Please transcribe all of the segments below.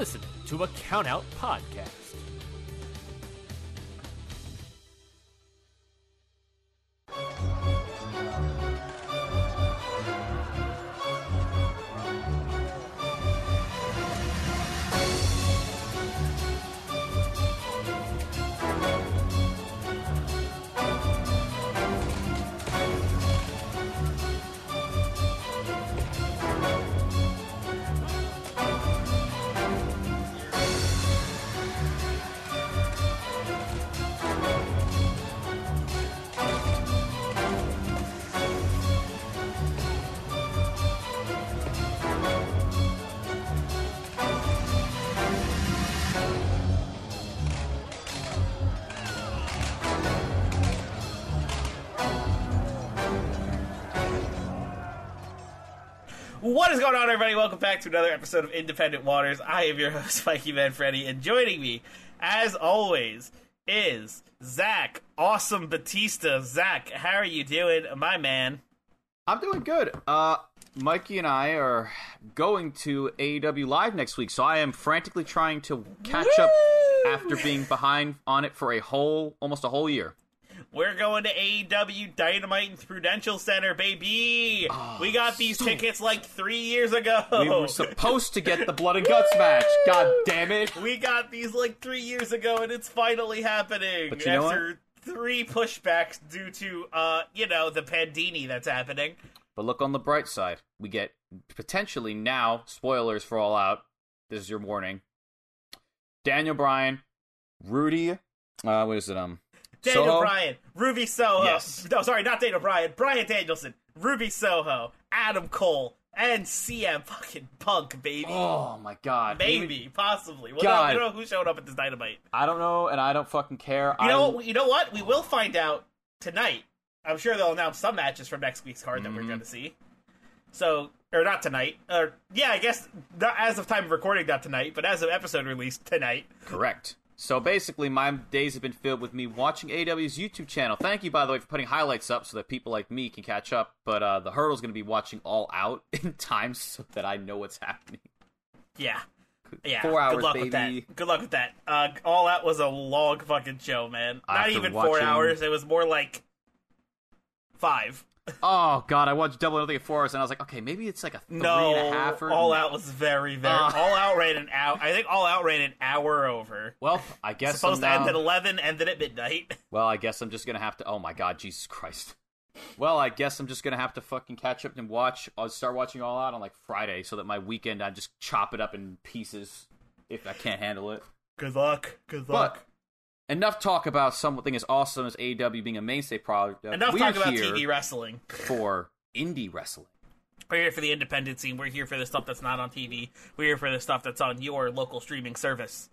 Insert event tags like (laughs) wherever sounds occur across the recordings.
Listening to a Count Out Podcast. What is going on, everybody? Welcome back to another episode of Independent Waters. I am your host, (laughs) Mikey Manfredi, and joining me, as always, is Zach, awesome Batista. Zach, how are you doing, my man? I'm doing good. Uh, Mikey and I are going to AEW Live next week, so I am frantically trying to catch up after being behind on it for a whole, almost a whole year. We're going to AEW Dynamite and Prudential Center, baby. Oh, we got these so- tickets like three years ago. We were supposed to get the blood and guts match. God damn it! We got these like three years ago, and it's finally happening But you know after three pushbacks due to, uh, you know, the pandini that's happening. But look on the bright side. We get potentially now spoilers for All Out. This is your warning. Daniel Bryan, Rudy, uh, what is it? Um, Daniel Soho? Bryan, Ruby Soho. Yes. No, sorry, not Daniel Bryan. Brian Danielson, Ruby Soho, Adam Cole, and CM fucking Punk, baby. Oh my god! Maybe, Even- possibly. Well, God. no, we don't know who showed up at this dynamite. I don't know, and I don't fucking care. You I, know, what- you know what? We will find out tonight. I'm sure they'll announce some matches from next week's card that we're Mhm. going to see. So, or not tonight. Or yeah, I guess not as of time of recording, not tonight, but as of episode release tonight. Correct. So basically, my days have been filled with me watching AW's YouTube channel. Thank you, by the way, for putting highlights up so that people like me can catch up. But uh, the hurdle's going to be watching all out (laughs) in time so that I know what's happening. Yeah. Yeah, Four hours, good luck with baby. that. Good luck with that. Uh, all that was a long fucking show, man. Not After even four hours. It was more like five. Oh god, I watched Double or Nothing at four hours, and I was like, okay, maybe it's like a three No, and a half. Or... All Out was very, very. Uh. all Out ran an hour. I think All Out ran an hour over. Well, I guess Supposed I'm to now... end at eleven, ended at midnight. Well, I guess I'm just gonna have to. Oh my god, Jesus Christ. Well, I guess I'm just gonna have to fucking catch up and watch. I'll start watching All Out on like Friday, so that my weekend I just chop it up in pieces if I can't handle it. Good luck. Good But enough talk about something as awesome as AEW being a mainstay product. Enough We're talk about TV wrestling. for indie wrestling. We're here for the independent scene. We're here for the stuff that's not on TV. We're here for the stuff that's on your local streaming service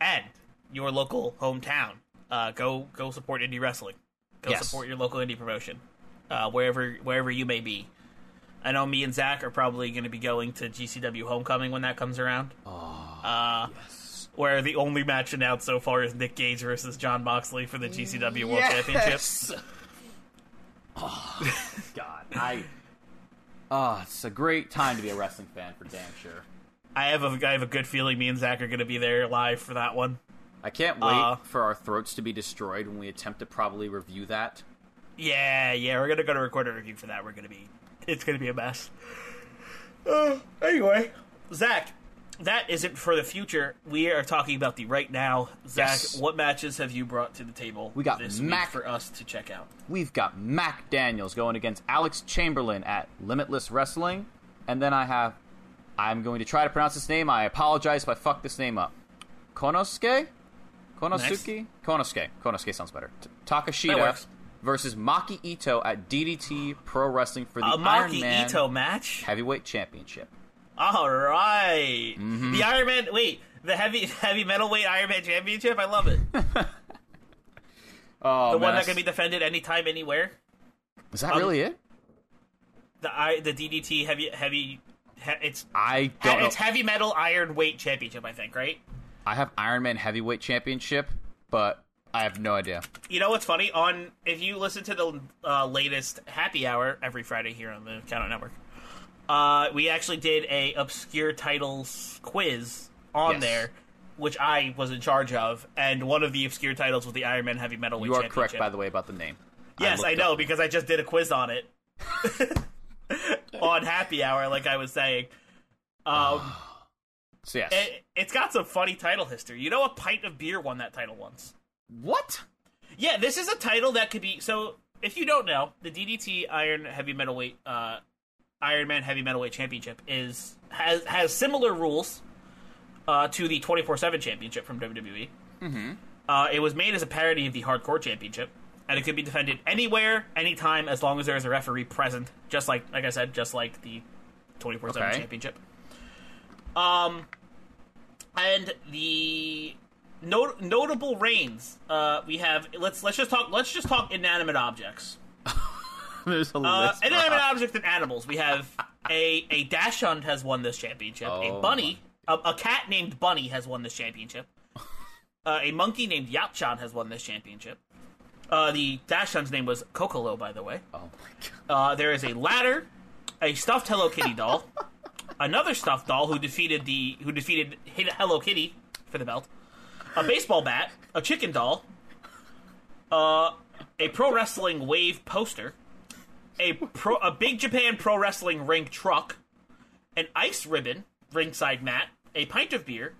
and your local hometown. Uh, go go support indie wrestling. Go Yes. support your local indie promotion, uh, wherever wherever you may be. I know me and Zach are probably going to be going to GCW Homecoming when that comes around. Oh, Uh, yes. Where the only match announced so far is Nick Gage versus Jon Moxley for the GCW World Yes! Championship. (laughs) Oh, God, I. Oh, it's a great time to be a wrestling fan for damn sure. I have a I have a good feeling me and Zach are going to be there live for that one. I can't wait Uh, for our throats to be destroyed when we attempt to probably review that. Yeah, yeah, we're gonna go to record a review for that. We're gonna be, it's gonna be a mess. Uh, (sighs) anyway, Zach, that isn't for the future. We are talking about the right now. Zach, Yes. what matches have you brought to the table We got this Mac- for us to check out? We've got Mac Daniels going against Alex Chamberlain at Limitless Wrestling. And then I have. I'm going to try to pronounce this name. I apologize if I fuck this name up. Konosuke? Konosuke? Konosuke. Konosuke sounds better. T- Takashita versus Maki Itoh at DDT Pro Wrestling for the A Iron Maki Man Itoh match. Heavyweight Championship. All right. Mm-hmm. The Iron Man. Wait, the heavy (laughs) heavy metal weight Iron Man Championship. I love it. (laughs) Oh, the man, one that can be defended anytime, anywhere. Is that um, really it? The I the DDT heavy heavy. He, it's I don't know. it's heavy metal iron weight championship. I think right. I have Iron Man Heavyweight Championship, but I have no idea. You know what's funny? On if you listen to the uh, latest Happy Hour every Friday here on the Count Out Network, uh, we actually did a obscure titles quiz on Yes. there, which I was in charge of, and one of the obscure titles was the Iron Man Heavy Metal. You are correct, by the way, about the name. Yes, I, looked know because I just did a quiz on it (laughs) on Happy Hour, like I was saying. Um, (sighs) So yes. it, it's got some funny title history. You know, a pint of beer won that title once. what? Yeah, this is a title that could be. So, if you don't know, the DDT Iron Heavy Metalweight, uh, Iron Man Heavy Metalweight Championship is has has similar rules uh, to the twenty four seven Championship from WWE. Mm-hmm. Uh, it was made as a parody of the Hardcore Championship, and it could be defended anywhere, anytime, as long as there is a referee present. Just like, like I said, just like the twenty four seven Okay. Championship. Um, and the not- notable reigns uh, we have. Let's let's just talk. Let's just talk inanimate objects. (laughs) There's a Uh, list. inanimate objects and animals. We have a a Dachshund has won this championship. Oh, a bunny, a, a cat named Bunny has won this championship. (laughs) Uh, a monkey named Yapchan has won this championship. Uh, the Dachshund's name was Kokolo, by the way. Oh my god. Uh, there is a ladder, a stuffed Hello Kitty doll, (laughs) another stuffed doll who defeated the who defeated Hello Kitty for the belt, a baseball bat, a chicken doll, uh, a pro wrestling wave poster, a pro a Big Japan Pro Wrestling ring truck, an ice ribbon ringside mat, a pint of beer,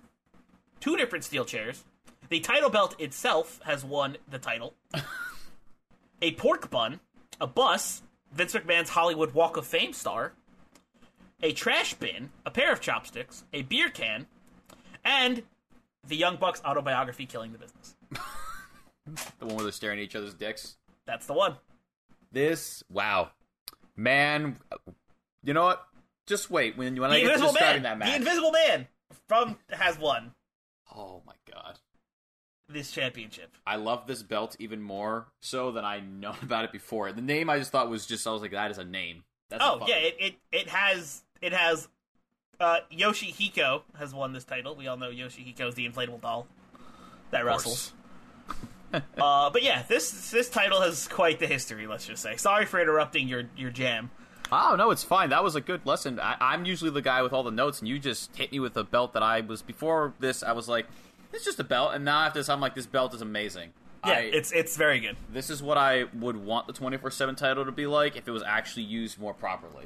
two different steel chairs. The title belt itself has won the title. a pork bun, a bus, Vince McMahon's Hollywood Walk of Fame star, a trash bin, a pair of chopsticks, a beer can, and the Young Bucks autobiography, Killing the Business. (laughs) The one where they're staring at each other's dicks. That's the one. This wow, man. You know what? Just wait when when I The get to describing Man! that match. The Invisible Man from has won oh my god. this championship. I love this belt even more so than I know (laughs) about it before. The name I just thought was just I was like that is a name. That's Oh yeah, it, it it has it has uh, Yoshihiko has won this title. We all know Yoshihiko is the inflatable doll that wrestles. (laughs) uh, but yeah, this this title has quite the history. Let's just say. Sorry for interrupting your your jam. Oh no, it's fine. That was a good lesson. I, I'm usually the guy with all the notes, and you just hit me with a belt that I was before this. I was like, it's just a belt, and now after this, I'm like, this belt is amazing. Yeah, I- it's it's very good. this is what I would want the 24/7 title to be like if it was actually used more properly.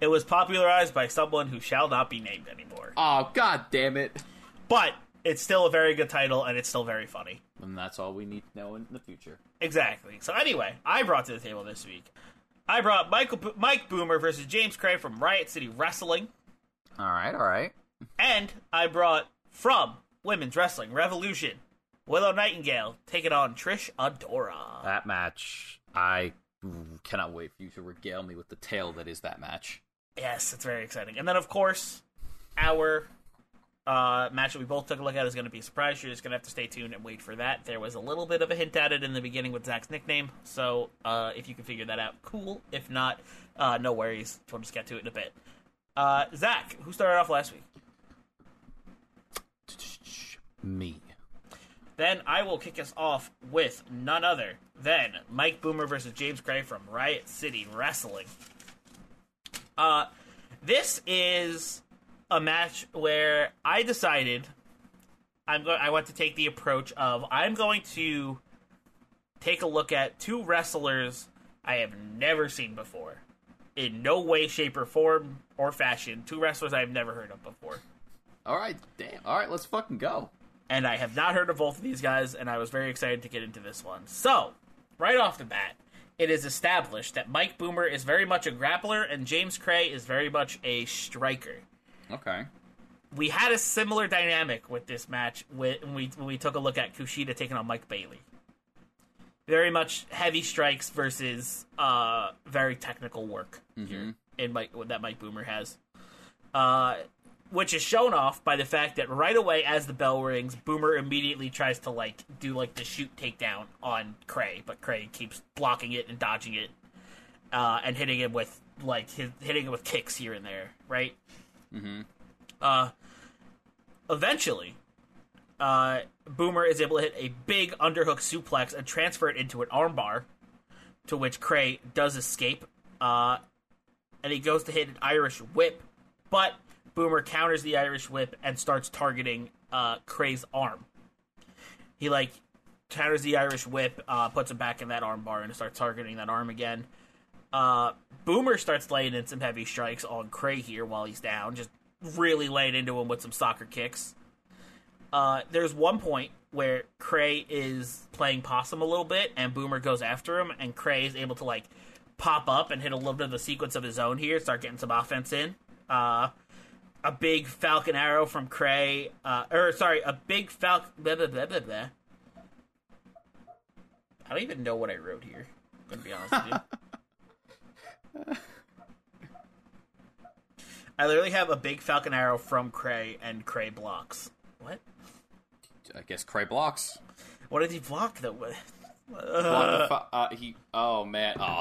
It was popularized by someone who shall not be named anymore. Oh god damn it! But it's still a very good title, and it's still very funny. And that's all we need to know in the future. Exactly. So anyway, I brought to the table this week. I brought Michael Bo- Mike Boomer versus James Craig from Riot City Wrestling, All right, all right. and I brought from Women's Wrestling Revolution Willow Nightingale taking on Trish Adora. That match, I cannot wait for you to regale me with the tale that is that match. Yes, it's very exciting. And then of course, our uh, match that we both took a look at is going to be a surprise. You're just going to have to stay tuned and wait for that. There was a little bit of a hint at it in the beginning with Zach's nickname, so uh, if you can figure that out, cool. If not, uh, no worries. We'll just get to it in a bit. Uh, Zach, who started off last week? Me. Then I will kick us off with none other than Mike Boomer versus James Gray from Riot City Wrestling. Uh, this is a match where I decided I'm going. I want to take the approach of I'm going to take a look at two wrestlers I have never seen before, in no way, shape, or form or fashion. Two wrestlers I have never heard of before. All right, damn. All right, let's fucking go. and I have not heard of both of these guys, and I was very excited to get into this one. So, right off the bat, it is established that Mike Boomer is very much a grappler, and James Cray is very much a striker. Okay. We had a similar dynamic with this match when we when we took a look at Kushida taking on Mike Bailey. Very much heavy strikes versus uh, very technical work here in Mike that Mike Boomer has. Uh, which is shown off by the fact that right away as the bell rings, Boomer immediately tries to like do like the shoot takedown on Cray, but Cray keeps blocking it and dodging it, uh, and hitting him with like his, hitting him with kicks here and there, right? Mm-hmm. Uh, eventually, uh, Boomer is able to hit a big underhook suplex and transfer it into an armbar, to which Cray does escape, uh, and he goes to hit an Irish whip, but Boomer counters the Irish whip and starts targeting uh, Cray's arm. He like counters the Irish whip, uh, puts him back in that armbar, and starts targeting that arm again. Uh, Boomer starts laying in some heavy strikes on Cray here while he's down, just really laying into him with some soccer kicks. Uh, there's one point where Cray is playing possum a little bit, and Boomer goes after him, and Cray is able to like pop up and hit a little bit of the sequence of his own here, start getting some offense in. Uh, a big Falcon arrow from Cray, uh, or sorry, a big Falcon. I don't even know what I wrote here. I'm gonna be honest with you. (laughs) (laughs) I literally have a big Falcon arrow from Cray and Cray blocks. What? I guess Cray blocks. What did he block though? What- Block the fu- uh, he. Oh man. Oh.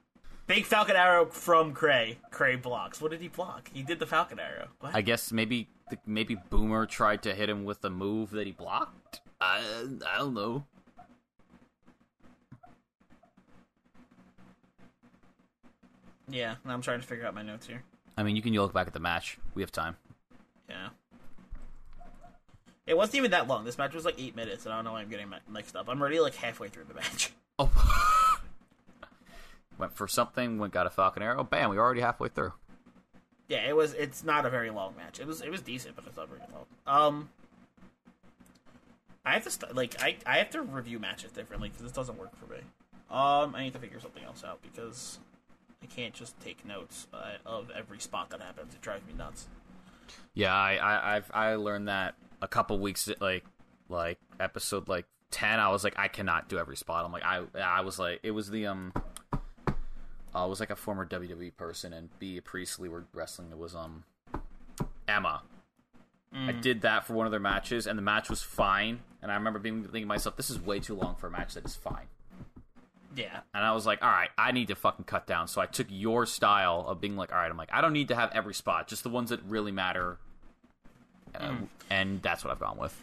(laughs) Big Falcon arrow from Cray. Cray blocks. What did he block? He did the Falcon arrow. What? I guess maybe maybe Boomer tried to hit him with the move that he blocked. I I don't know. Yeah, I'm trying to figure out my notes here. I mean, you can look back at the match. We have time. Yeah. It wasn't even that long. This match was like eight minutes, and I don't know why I'm getting mixed up. I'm already like halfway through the match. (laughs) Oh. (laughs) Went for something. Went got a Falcon Arrow. Bam! We are already halfway through. Yeah, it was. It's not a very long match. It was. It was decent, but it's not very long. Um, I have to st- like I I have to review matches differently because this doesn't work for me. Um, I need to figure something else out because I can't just take notes uh, of every spot that happens. It drives me nuts. Yeah, I I I've, I learned that a couple weeks like like episode like ten. I was like, I cannot do every spot. I'm like, I I was like, it was the um. Uh, it was like a former WWE person and Bea Priestley were wrestling. It was um Emma. I did that for one of their matches, and the match was fine. And I remember being thinking to myself, "This is way too long for a match that is fine." Yeah, And I was like, "All right, I need to fucking cut down." So I took your style of being like, "All right," I'm like, "I don't need to have every spot, just the ones that really matter." Uh, And that's what I've gone with.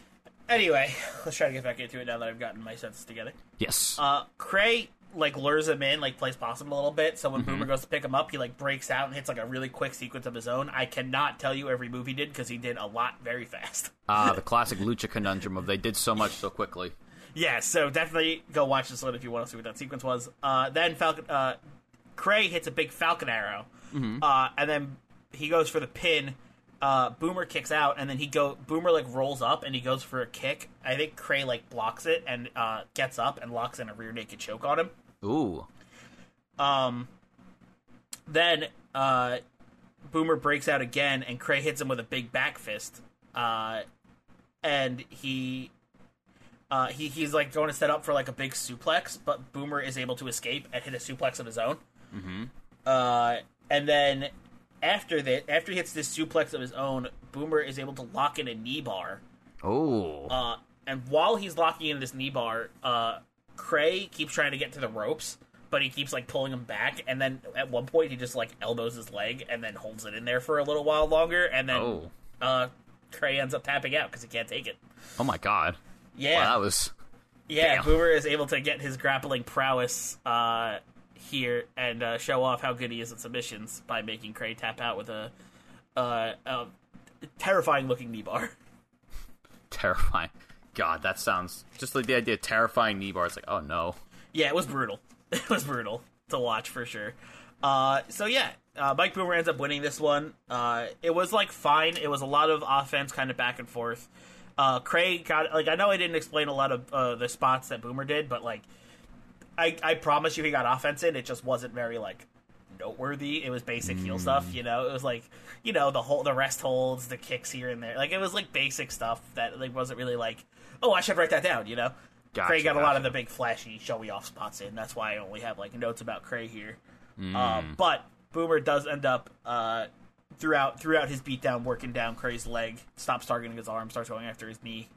Anyway, let's try to get back into it now that I've gotten my senses together. Yes. Uh, Cray like lures him in, like plays possum a little bit. So when Boomer goes to pick him up, he like breaks out and hits like a really quick sequence of his own. I cannot tell you every move he did because he did a lot very fast. Ah, (laughs) the classic lucha conundrum of they did so much so quickly. Yeah, so definitely go watch this one if you want to see what that sequence was. Uh, then Falcon, uh, Cray hits a big Falcon arrow, uh, and then he goes for the pin. Uh, Boomer kicks out, and then he go. Boomer like rolls up, and he goes for a kick. I think Cray like blocks it and uh, gets up and locks in a rear naked choke on him. Ooh. Um, then uh, Boomer breaks out again, and Cray hits him with a big back fist. Uh, and he, uh, he he's like going to set up for like a big suplex, but Boomer is able to escape and hit a suplex of his own. Mm-hmm. Uh, and then after that, after he hits this suplex of his own, Boomer is able to lock in a knee bar. Oh. Uh, and while he's locking in this knee bar, uh, Cray keeps trying to get to the ropes, but he keeps like pulling him back. And then at one point, he just like elbows his leg and then holds it in there for a little while longer. And then oh. uh, Cray ends up tapping out because he can't take it. Oh my god. Yeah, Wow, that was. yeah. damn. Boomer is able to get his grappling prowess uh, here and uh, show off how good he is at submissions by making Cray tap out with a, uh, a terrifying looking knee bar. (laughs) terrifying. God, that sounds just like the idea of terrifying knee bar. It's like, oh no. Yeah, it was brutal. (laughs) It was brutal to watch for sure. Uh, so yeah, uh, Mike Boomer ends up winning this one. Uh, it was like fine. It was a lot of offense, kind of back and forth. Uh, Craig got like I know I didn't explain a lot of uh, the spots that Boomer did, but like I I promise you he got offense in. It just wasn't very like noteworthy. It was basic heel stuff, you know. It was like you know the whole the rest holds, the kicks here and there. Like it was like basic stuff that like wasn't really like oh I should write that down, you know. Gotcha, Craig got a lot of the big flashy showy off spots in. That's why I only have like notes about Craig here. Hmm. Um, but Boomer does end up uh, throughout throughout his beatdown working down Craig's leg, stops targeting his arm, starts going after his knee,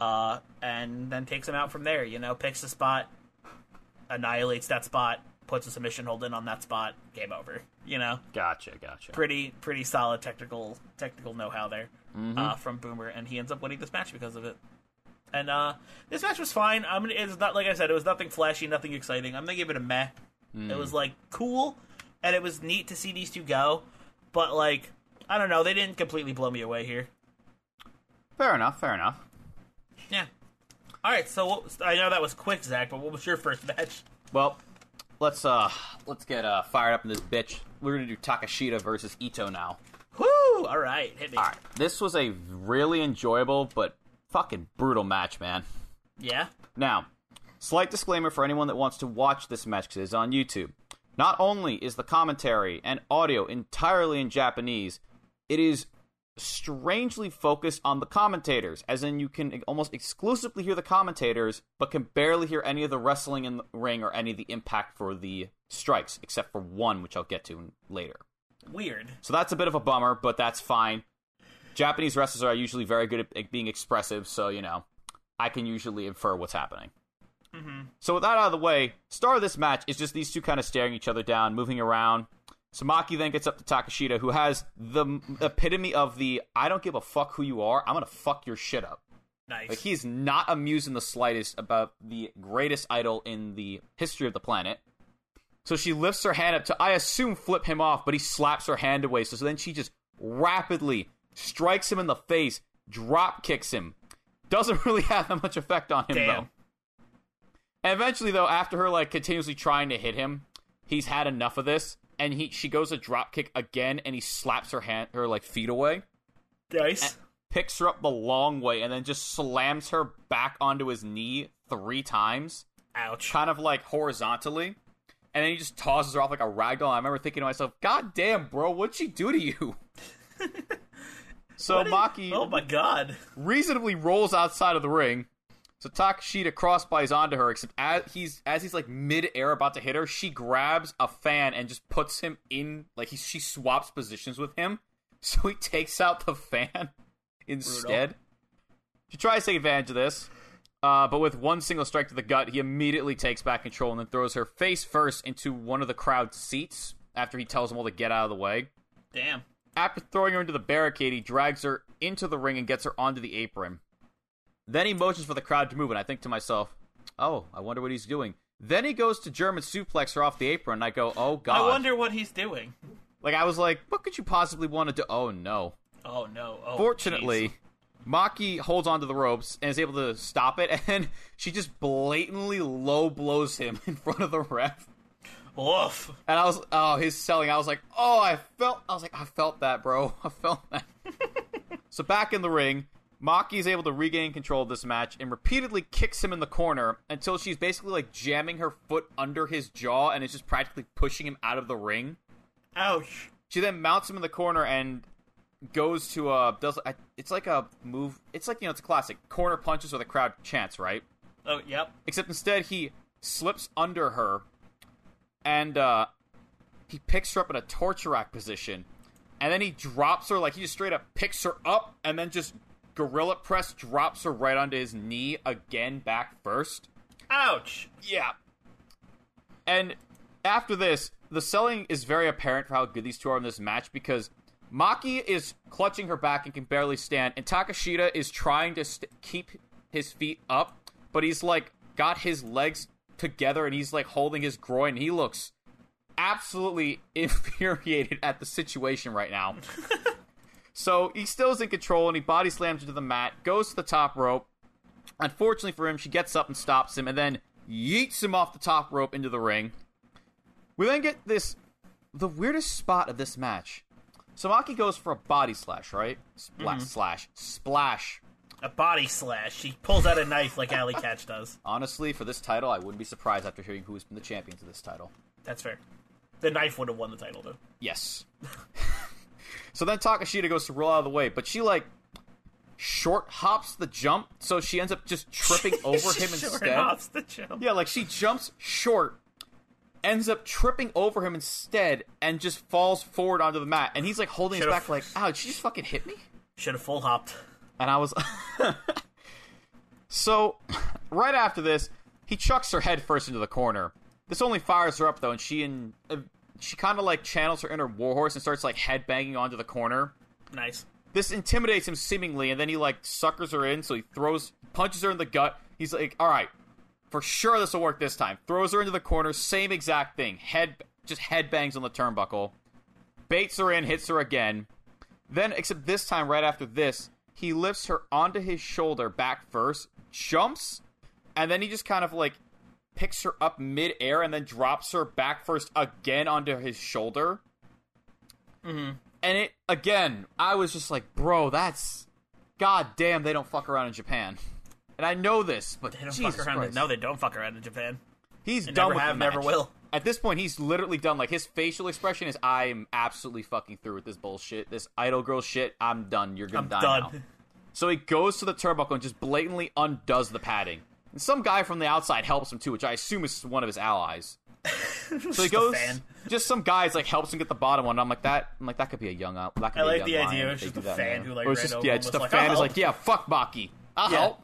uh, and then takes him out from there. You know, picks a spot, annihilates that spot, puts a submission hold in on that spot, game over. You know, Gotcha, gotcha. pretty pretty solid technical technical know how there Mm-hmm. uh, from Boomer, and he ends up winning this match because of it. And uh, this match was fine. I'm gonna, it's not like I said, it was nothing flashy, nothing exciting. I'm gonna give it a meh. Mm. It was like cool, and it was neat to see these two go, but like I don't know, they didn't completely blow me away here. Fair enough, fair enough. Yeah. All right, so what I know that was quick, Zach, but what was your first match? Well, let's uh let's get uh fired up in this bitch. We're gonna do Takashita versus Itoh now. Woo! All right, hit me. All right, this was a really enjoyable but fucking brutal match, man. Yeah. Now, slight disclaimer for anyone that wants to watch this match because it's on YouTube. Not only is the commentary and audio entirely in Japanese, it is strangely focused on the commentators, as in you can almost exclusively hear the commentators, but can barely hear any of the wrestling in the ring or any of the impact for the strikes, except for one, which I'll get to later. Weird. So that's a bit of a bummer, but that's fine. Japanese wrestlers are usually very good at being expressive, so you know, I can usually infer what's happening. So with that out of the way, star of this match is just these two kind of staring each other down, moving around. So Maki then gets up to Takashita, who has the epitome of the "I don't give a fuck who you are, I'm gonna fuck your shit up." Nice. Like he's not amused in the slightest about the greatest idol in the history of the planet. So she lifts her hand up to, I assume, flip him off, but he slaps her hand away. So, then she just rapidly strikes him in the face, drop kicks him. Doesn't (laughs) really have that much effect on him Damn. though. Eventually, though, after her like continuously trying to hit him, he's had enough of this, and he she goes a drop kick again, and he slaps her hand her like feet away nice. picks her up the long way and then just slams her back onto his knee three times, Ouch. kind of like horizontally. And then he just tosses her off like a ragdoll. I remember thinking to myself, God damn, bro, what'd she do to you? (laughs) so What is- Maki Oh my god. reasonably rolls outside of the ring. So Takashita crossbodies onto her, except as he's as he's like mid-air about to hit her, she grabs a fan and just puts him in like he she swaps positions with him. (laughs) So he takes out the fan (laughs) instead. She tries to take advantage of this, uh, but with one single strike to the gut, he immediately takes back control and then throws her face first into one of the crowd's seats after he tells them all to get out of the way. Damn. After throwing her into the barricade, he drags her into the ring and gets her onto the apron. Then he motions for the crowd to move, and I think to myself, oh, I wonder what he's doing. Then he goes to German suplex her off the apron, and I go, oh, God. I wonder what he's doing. Like, I was like, what could you possibly want to do? Oh, no. Oh no. Oh, Fortunately, jeez. Maki holds onto the ropes and is able to stop it, (laughs) and she just blatantly low blows him (laughs) in front of the ref. Woof. And I was, oh, his selling. I was like, oh, I felt, I was like, I felt that, bro. (laughs) I felt that. so back in the ring, Maki is able to regain control of this match and repeatedly kicks him in the corner until she's basically like jamming her foot under his jaw and is just practically pushing him out of the ring. Ouch. She then mounts him in the corner and goes to a does it's like a move. It's like you know it's a classic corner punches with a crowd chants, right? Oh, yep. Except instead he slips under her and uh he picks her up in a torture rack position. And then he drops her like he just straight up picks her up and then just gorilla press drops her right onto his knee again back first. Ouch. Yeah. And after this, the selling is very apparent for how good these two are in this match because Maki is clutching her back and can barely stand, and Takashita is trying to st- keep his feet up, but he's like got his legs together and he's like holding his groin. And he looks absolutely (laughs) infuriated at the situation right now. (laughs) so he still is in control and he body slams into the mat, goes to the top rope. Unfortunately for him, she gets up and stops him and then yeets him off the top rope into the ring. We then get this the weirdest spot of this match. So Maki goes for a body slash, right? Spla- mm-hmm. Slash, splash. A body slash. She pulls out a knife like Alley Catch does. (laughs) Honestly, for this title, I wouldn't be surprised after hearing who's been the champions of this title. That's fair. The knife would have won the title though. Yes. (laughs) so then Takashita goes to roll out of the way, but she like short hops the jump, so she ends up just tripping (laughs) over him Short instead. hops the jump. Yeah, like she jumps short, ends up tripping over him instead, and just falls forward onto the mat. And he's like holding his Should've- back, like, "Ow, did she just fucking hit me?" Should have full hopped. And I was. (laughs) so, right after this, he chucks her head first into the corner. This only fires her up though, and she and she kind of like channels her inner warhorse and starts like headbanging onto the corner. Nice. This intimidates him seemingly, and then he like suckers her in, so he throws, punches her in the gut. He's like, "All right, for sure this will work this time." Throws her into the corner, same exact thing. Head, just head bangs on the turnbuckle, baits her in, hits her again. Then, except this time, right after this, he lifts her onto his shoulder back first, jumps, and then he just kind of like picks her up mid-air and then drops her back first again onto his shoulder. Mm-hmm. And it again, I was just like, bro, that's god damn, they don't fuck around in Japan. And I know this, but They don't Jesus fuck around. Christ. No, they don't fuck around in Japan. he's They done never with have, the never will. At this point, he's literally done. Like his facial expression is, "I am absolutely fucking through with this bullshit, this idol girl shit. I'm done. You're gonna I'm die done. now." So he goes to the turnbuckle and just blatantly undoes the padding. And some guy from the outside helps him too, which I assume is one of his allies. (laughs) So he goes, just some guys like helps him get the bottom one. I'm like that. I'm like that could be a young out. That could I be a like young the idea. It's just a fan man. who, like, Or just yeah, just a like, fan "I'll is help." like yeah, fuck Maki. I'll Yeah. help.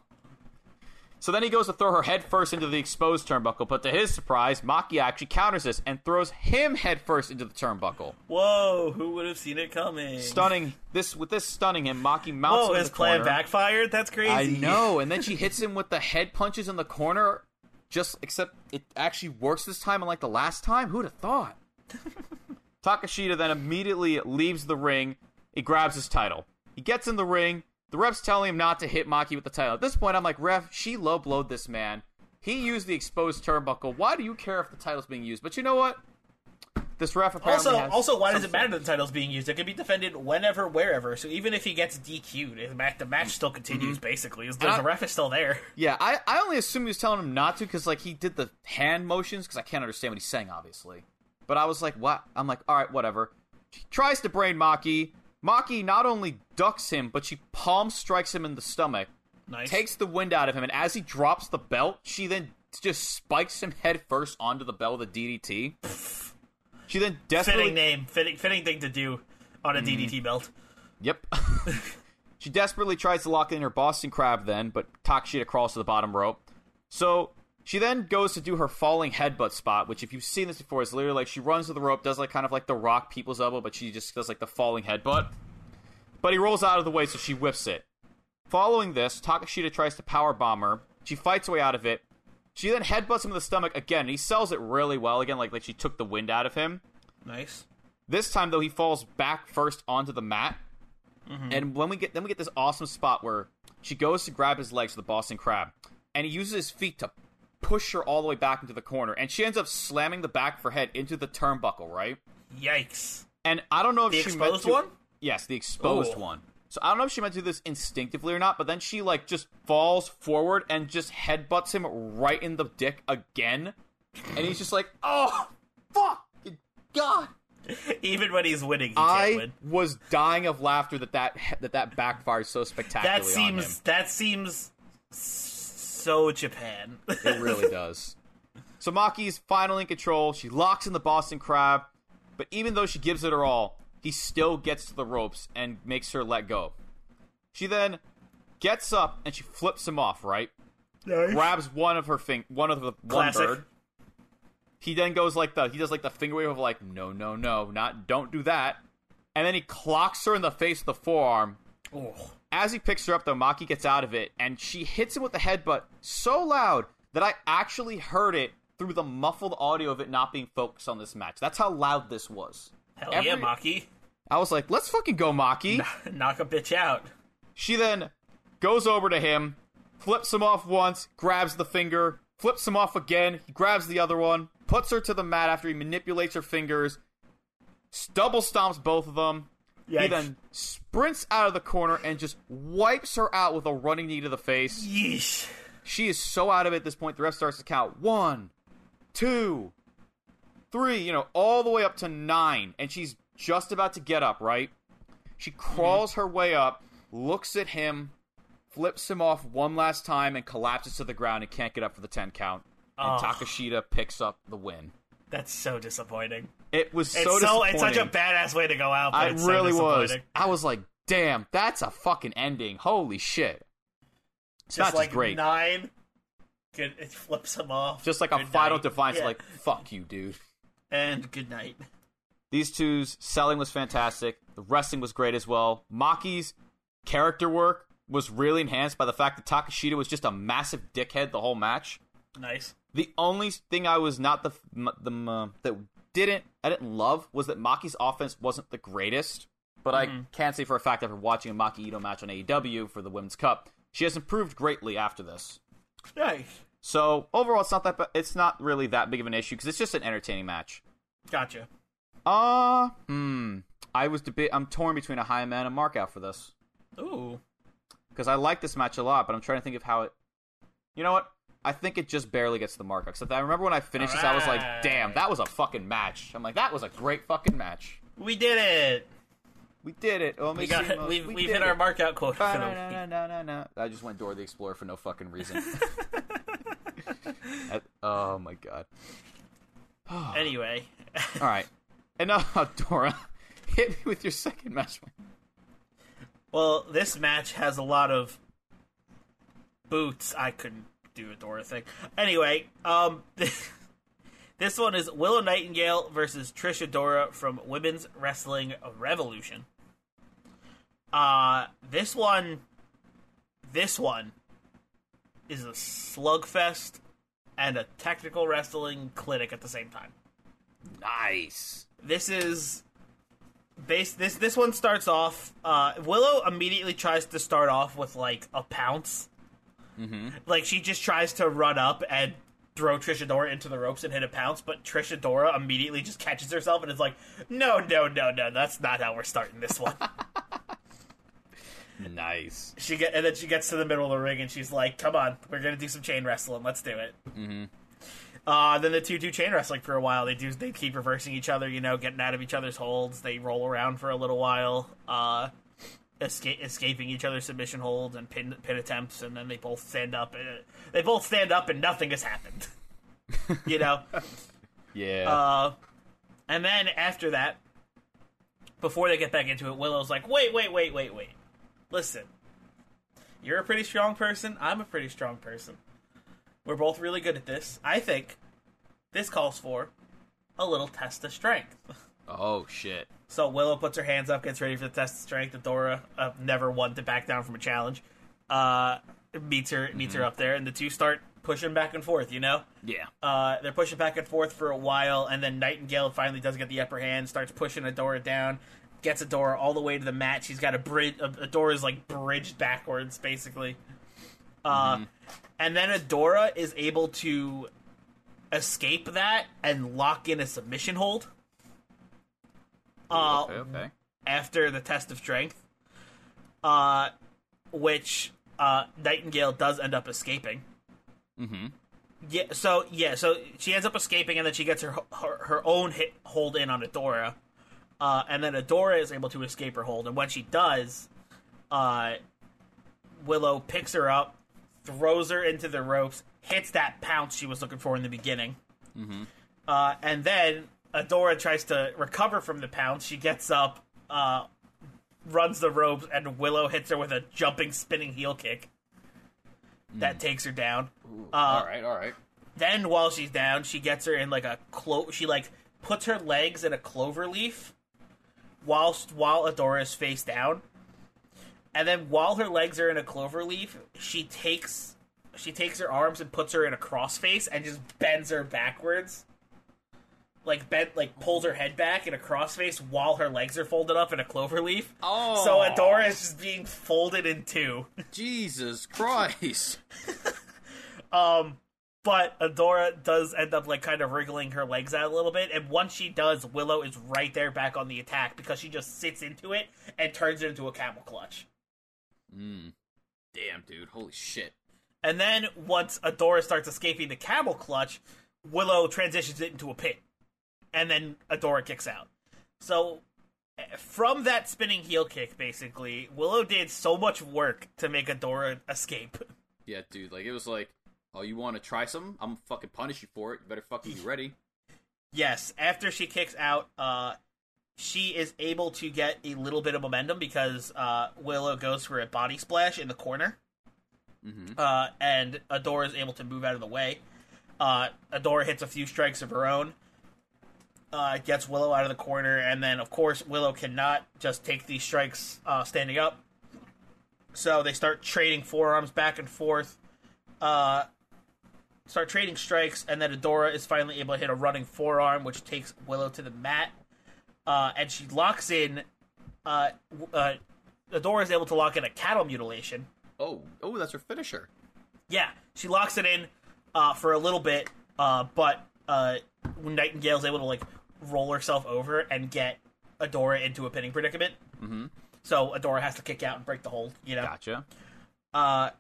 So then he goes to throw her head first into the exposed turnbuckle, but to his surprise, Maki actually counters this and throws him head first into the turnbuckle. Whoa! Who would have seen it coming? Stunning this with this stunning him, Maki mounts Whoa! His plan corner. backfired. That's crazy. I know, (laughs) and then she hits him with the head punches in the corner. Just except it actually works this time, unlike the last time. Who'd have thought? (laughs) Takashita then immediately leaves the ring. He grabs his title. He gets in the ring. The ref's telling him not to hit Maki with the title. At this point, I'm like, ref, she low blowed this man. He used the exposed turnbuckle. Why do you care if the title's being used? But you know what? This ref apparently Also, has also, why does it matter that the title's being used? It can be defended whenever, wherever. So even if he gets DQ'd, the match, the match still continues. Basically, as long as Mm-hmm. And the I- ref is still there. Yeah, I, I only assume he was telling him not to because like he did the hand motions because I can't understand what he's saying obviously. But I was like, what? I'm like, all right, whatever. She tries to brain Maki. Maki not only ducks him, but she palm strikes him in the stomach, Nice. takes the wind out of him, and as he drops the belt, she then just spikes him head first onto the belt with a DDT. She then desperately fitting name, fitting fitting thing to do on a Mm. DDT belt. Yep. (laughs) she desperately tries to lock in her Boston Crab then, but Takashita crawls to the bottom rope. So she then goes to do her falling headbutt spot, which if you've seen this before, is literally like she runs to the rope, does like kind of like the rock people's elbow, but she just does like the falling headbutt. But he rolls out of the way, so she whips it. Following this, Takashita tries to power bomb her. She fights her way out of it. She then headbutts him in the stomach again. And he sells it really well again, like like she took the wind out of him. Nice. This time though, he falls back first onto the mat, mm-hmm. and when we get then we get this awesome spot where she goes to grab his legs with the Boston Crab, and he uses his feet to push her all the way back into the corner, and she ends up slamming the back of her head into the turnbuckle, right? Yikes. And I don't know if The she exposed meant to, one? Yes, the exposed Oh. one. So I don't know if she meant to do this instinctively or not, but then she like just falls forward and just headbutts him right in the dick again, and he's just like, "Oh, fuck, God." Even when he's winning, he can't I win. was dying of laughter that that that, that backfired so spectacularly. That on seems him. that seems so Japan. (laughs) It really does. So Maki's finally in control. She locks in the Boston Crab, but even though she gives it her all, he still gets to the ropes and makes her let go. She then gets up and she flips him off. Right, grabs one of her fing- one of the one Classic. bird. He then goes like the he does like the finger wave of like no no no not don't do that, and then he clocks her in the face with the forearm. Oh. As he picks her up, though, Maki gets out of it, and she hits him with the headbutt so loud that I actually heard it through the muffled audio of it not being focused on this match. That's how loud this was. Hell Every- yeah, Maki. I was like, let's fucking go, Maki. (laughs) Knock a bitch out. She then goes over to him, flips him off once, grabs the finger, flips him off again, he grabs the other one, puts her to the mat after he manipulates her fingers, double stomps both of them. He then sprints out of the corner and just wipes her out with a running knee to the face. Yeesh. She is so out of it at this point. The ref starts to count one, two, three, you know, all the way up to nine. And she's just about to get up, right? She crawls her way up, looks at him, flips him off one last time, and collapses to the ground and can't get up for the 10 count. And Oh. Takashita picks up the win. That's so disappointing. It was It's so so, disappointing. it's such a badass way to go out. But I it's so really was. I was like, damn, that's a fucking ending. Holy shit. It's Just not like just great. nine. Good, it flips him off. just like a Good final night. defiance, Yeah. like, fuck you, dude. and good night. These two's selling was fantastic. The wrestling was great as well. Maki's character work was really enhanced by the fact that Takashita was just a massive dickhead the whole match. Nice. The only thing I was not the the m- that didn't I didn't love was that Maki's offense wasn't the greatest. But I can't say for a fact after watching a Maki Itoh match on AEW for the Women's Cup, she has improved greatly after this. Nice. So overall, it's not that ba- it's not really that big of an issue because it's just an entertaining match. Gotcha. Uh, hmm. I was debate. I'm torn between a high man and mark out for this Ooh. because I like this match a lot, but I'm trying to think of how it. You know what? I think it just barely gets to the mark. Except I remember when I finished this, I was like, "Damn, that was a fucking match." I'm like, "That was a great fucking match." We did it. We did it. Oh, We got. We've, we we've hit it. our mark out quota for No, no, no, no, no. I just went Dora the Explorer for no fucking reason. (laughs) Oh my god. (sighs) Anyway, All right. And now, (laughs) Dora, hit me with your second match. well, this match has a lot of boots. I couldn't do a Dora thing. Anyway, um, (laughs) this one is Willow Nightingale versus Trish Adora from Women's Wrestling Revolution. Uh, this one, this one is a slugfest and a technical wrestling clinic at the same time. Nice. This is base. This this one starts off. Uh, Willow immediately tries to start off with like a pounce. Mm-hmm. Like she just tries to run up and throw Trish Adora into the ropes and hit a pounce, but Trish Adora immediately just catches herself and is like, "No, no, no, no, that's not how we're starting this one." (laughs) Nice. she get and then she gets to the middle of the ring and she's like, "Come on, we're gonna do some chain wrestling. Let's do it." Mm-hmm. Uh, then the two do chain wrestling for a while. They do they keep reversing each other, you know, getting out of each other's holds. They roll around for a little while, uh, escape, escaping each other's submission holds and pin pin attempts, and then they both stand up. And, they both stand up and nothing has happened. (laughs) you know. Yeah. Uh, and then after that, before they get back into it, Willow's like, "Wait, wait, wait, wait, wait. Listen, you're a pretty strong person. I'm a pretty strong person. We're both really good at this. I think this calls for a little test of strength." (laughs) oh shit. So Willow puts her hands up, gets ready for the test of strength. Adora, uh, never one to back down from a challenge, uh, meets her meets her up there, and the two start pushing back and forth. You know. Yeah. Uh, they're pushing back and forth for a while, and then Nightingale finally does get the upper hand, starts pushing Adora down, gets Adora all the way to the mat. She's got a bridge. Adora's like bridged backwards, basically. Uh, And then Adora is able to escape that and lock in a submission hold. Uh, okay. Okay. after the test of strength, uh, which uh, Nightingale does end up escaping. Mm-hmm. Yeah, so yeah, so she ends up escaping, and then she gets her her, her own hit hold in on Adora, uh, and then Adora is able to escape her hold, and when she does, uh, Willow picks her up, throws her into the ropes, hits that pounce she was looking for in the beginning, uh, and then Adora tries to recover from the pounce. She gets up, uh, runs the ropes, and Willow hits her with a jumping, spinning heel kick. That takes her down. Uh, all right. All right. Then while she's down, she gets her in like a clo. She like puts her legs in a clover leaf, whilst while Adora is face down. And then while her legs are in a clover leaf, she takes she takes her arms and puts her in a crossface and just bends her backwards. Like bent, like pulls her head back in a crossface while her legs are folded up in a clover leaf. Oh. So Adora is just being folded in two. (laughs) Jesus Christ. (laughs) Um, But Adora does end up like kind of wriggling her legs out a little bit, and once she does, Willow is right there back on the attack because she just sits into it and turns it into a camel clutch. Mm. Damn, dude. Holy shit. And then once Adora starts escaping the camel clutch, Willow transitions it into a pit. And then Adora kicks out. So eh, from that spinning heel kick, basically, Willow did so much work to make Adora escape. Yeah, dude. Like it was like, oh, you want to try some? I'm fucking punish you for it. You better fucking be (laughs) ready. Yes, after she kicks out, uh, she is able to get a little bit of momentum because uh, Willow goes for a body splash in the corner, Mm-hmm. uh, and Adora is able to move out of the way. Uh, Adora hits a few strikes of her own, uh, gets Willow out of the corner, and then of course Willow cannot just take these strikes uh, standing up. So they start trading forearms back and forth. Uh, start trading strikes, and then Adora is finally able to hit a running forearm, which takes Willow to the mat. Uh, and she locks in. Uh, uh, Adora is able to lock in a cattle mutilation. Oh, oh, that's her finisher. Yeah, she locks it in uh, for a little bit, uh, but uh, Nightingale's able to like roll herself over and get Adora into a pinning predicament. Mm-hmm. So Adora has to kick out and break the hold. You know. Gotcha. uh,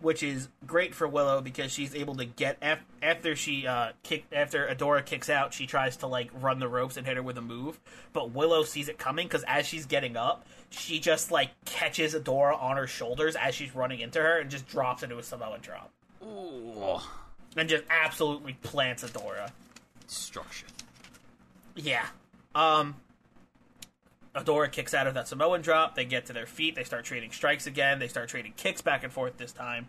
which is great for Willow because she's able to get af- after she uh, kick after Adora kicks out, she tries to like run the ropes and hit her with a move, but Willow sees it coming because as she's getting up, she just like catches Adora on her shoulders as she's running into her and just drops into a Samoan drop Ooh. and just absolutely plants Adora. Destruction. Yeah. Um Adora kicks out of that Samoan drop. They get to their feet. They start trading strikes again. They start trading kicks back and forth this time.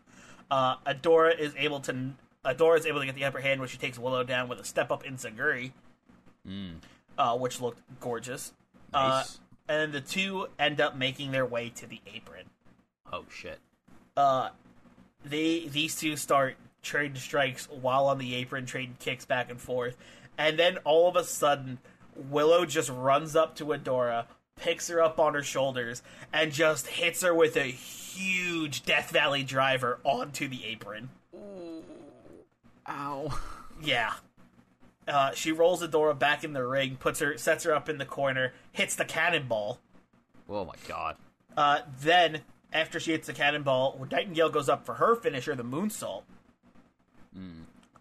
Uh, Adora is able to Adora is able to get the upper hand when she takes Willow down with a step up enzuigiri, Mm. uh, which looked gorgeous. Nice. Uh, and the two end up making their way to the apron. oh shit. Uh, they these two start trading strikes while on the apron, trading kicks back and forth, and then all of a sudden, Willow just runs up to Adora, picks her up on her shoulders, and just hits her with a huge Death Valley driver onto the apron. Ooh. Ow. Yeah. Uh, she rolls Adora back in the ring, puts her, sets her up in the corner, hits the cannonball. Oh my god. Uh, then, after she hits the cannonball, Nightingale goes up for her finisher, the moonsault.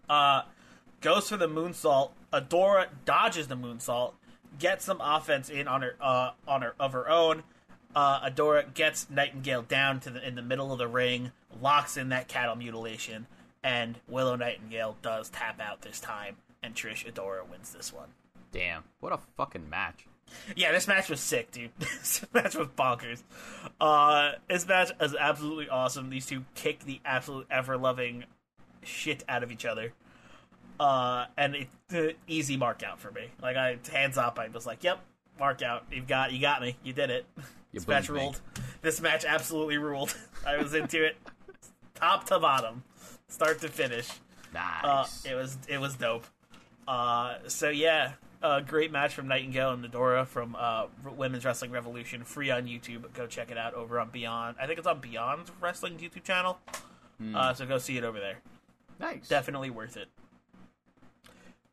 Uh, goes for the moonsault. Adora dodges the moonsault, gets some offense in on her uh, on her of her own. Uh, Adora gets Nightingale down to the in the middle of the ring, locks in that cattle mutilation, and Willow Nightingale does tap out this time, and Trish Adora wins this one. Damn. What a fucking match. Yeah, this match was sick, dude. (laughs) this match was bonkers. Uh, this match is absolutely awesome. These two kick the absolute ever loving shit out of each other. Uh, and it's uh, easy mark out for me. Like I hands up, I was like, "Yep, mark out. You've got, you got me. You did it." (laughs) You this match me. ruled. This match absolutely ruled. (laughs) I was into it, (laughs) top to bottom, start to finish. Uh, Nice. it was it was dope. Uh, so yeah, uh, great match from Nightingale and Adora from uh, Women's Wrestling Revolution, free on YouTube. Go check it out over on Beyond. I think it's on Beyond Wrestling YouTube channel. Uh, so go see it over there. nice. Definitely worth it.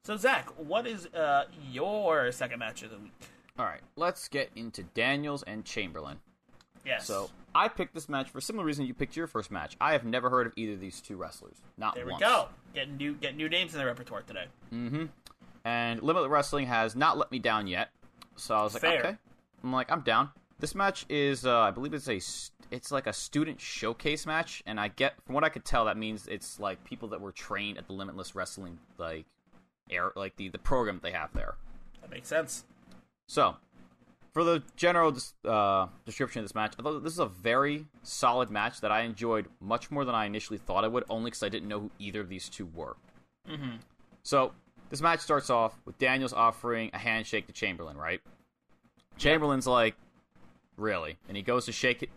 So Zach, what is uh, your second match of the week? All right, let's get into Daniels and Chamberlain. Yes. So I picked this match for a similar reason you picked your first match. I have never heard of either of these two wrestlers. Not there we once. go. Getting new get new names in the repertoire today. Mm-hmm. And Limitless Wrestling has not let me down yet. So I was like, Fair. okay. I'm like, I'm down. This match is, uh, I believe it's a, it's like a student showcase match, and I get, from what I could tell, that means it's like people that were trained at the Limitless Wrestling, like, air, like the the program that they have there. That makes sense. So, for the general uh, description of this match, I thought this is a very solid match that I enjoyed much more than I initially thought I would, only because I didn't know who either of these two were. Mm-hmm. So, this match starts off with Daniels offering a handshake to Chamberlain, right? Chamberlain's like, really? And he goes to shake it,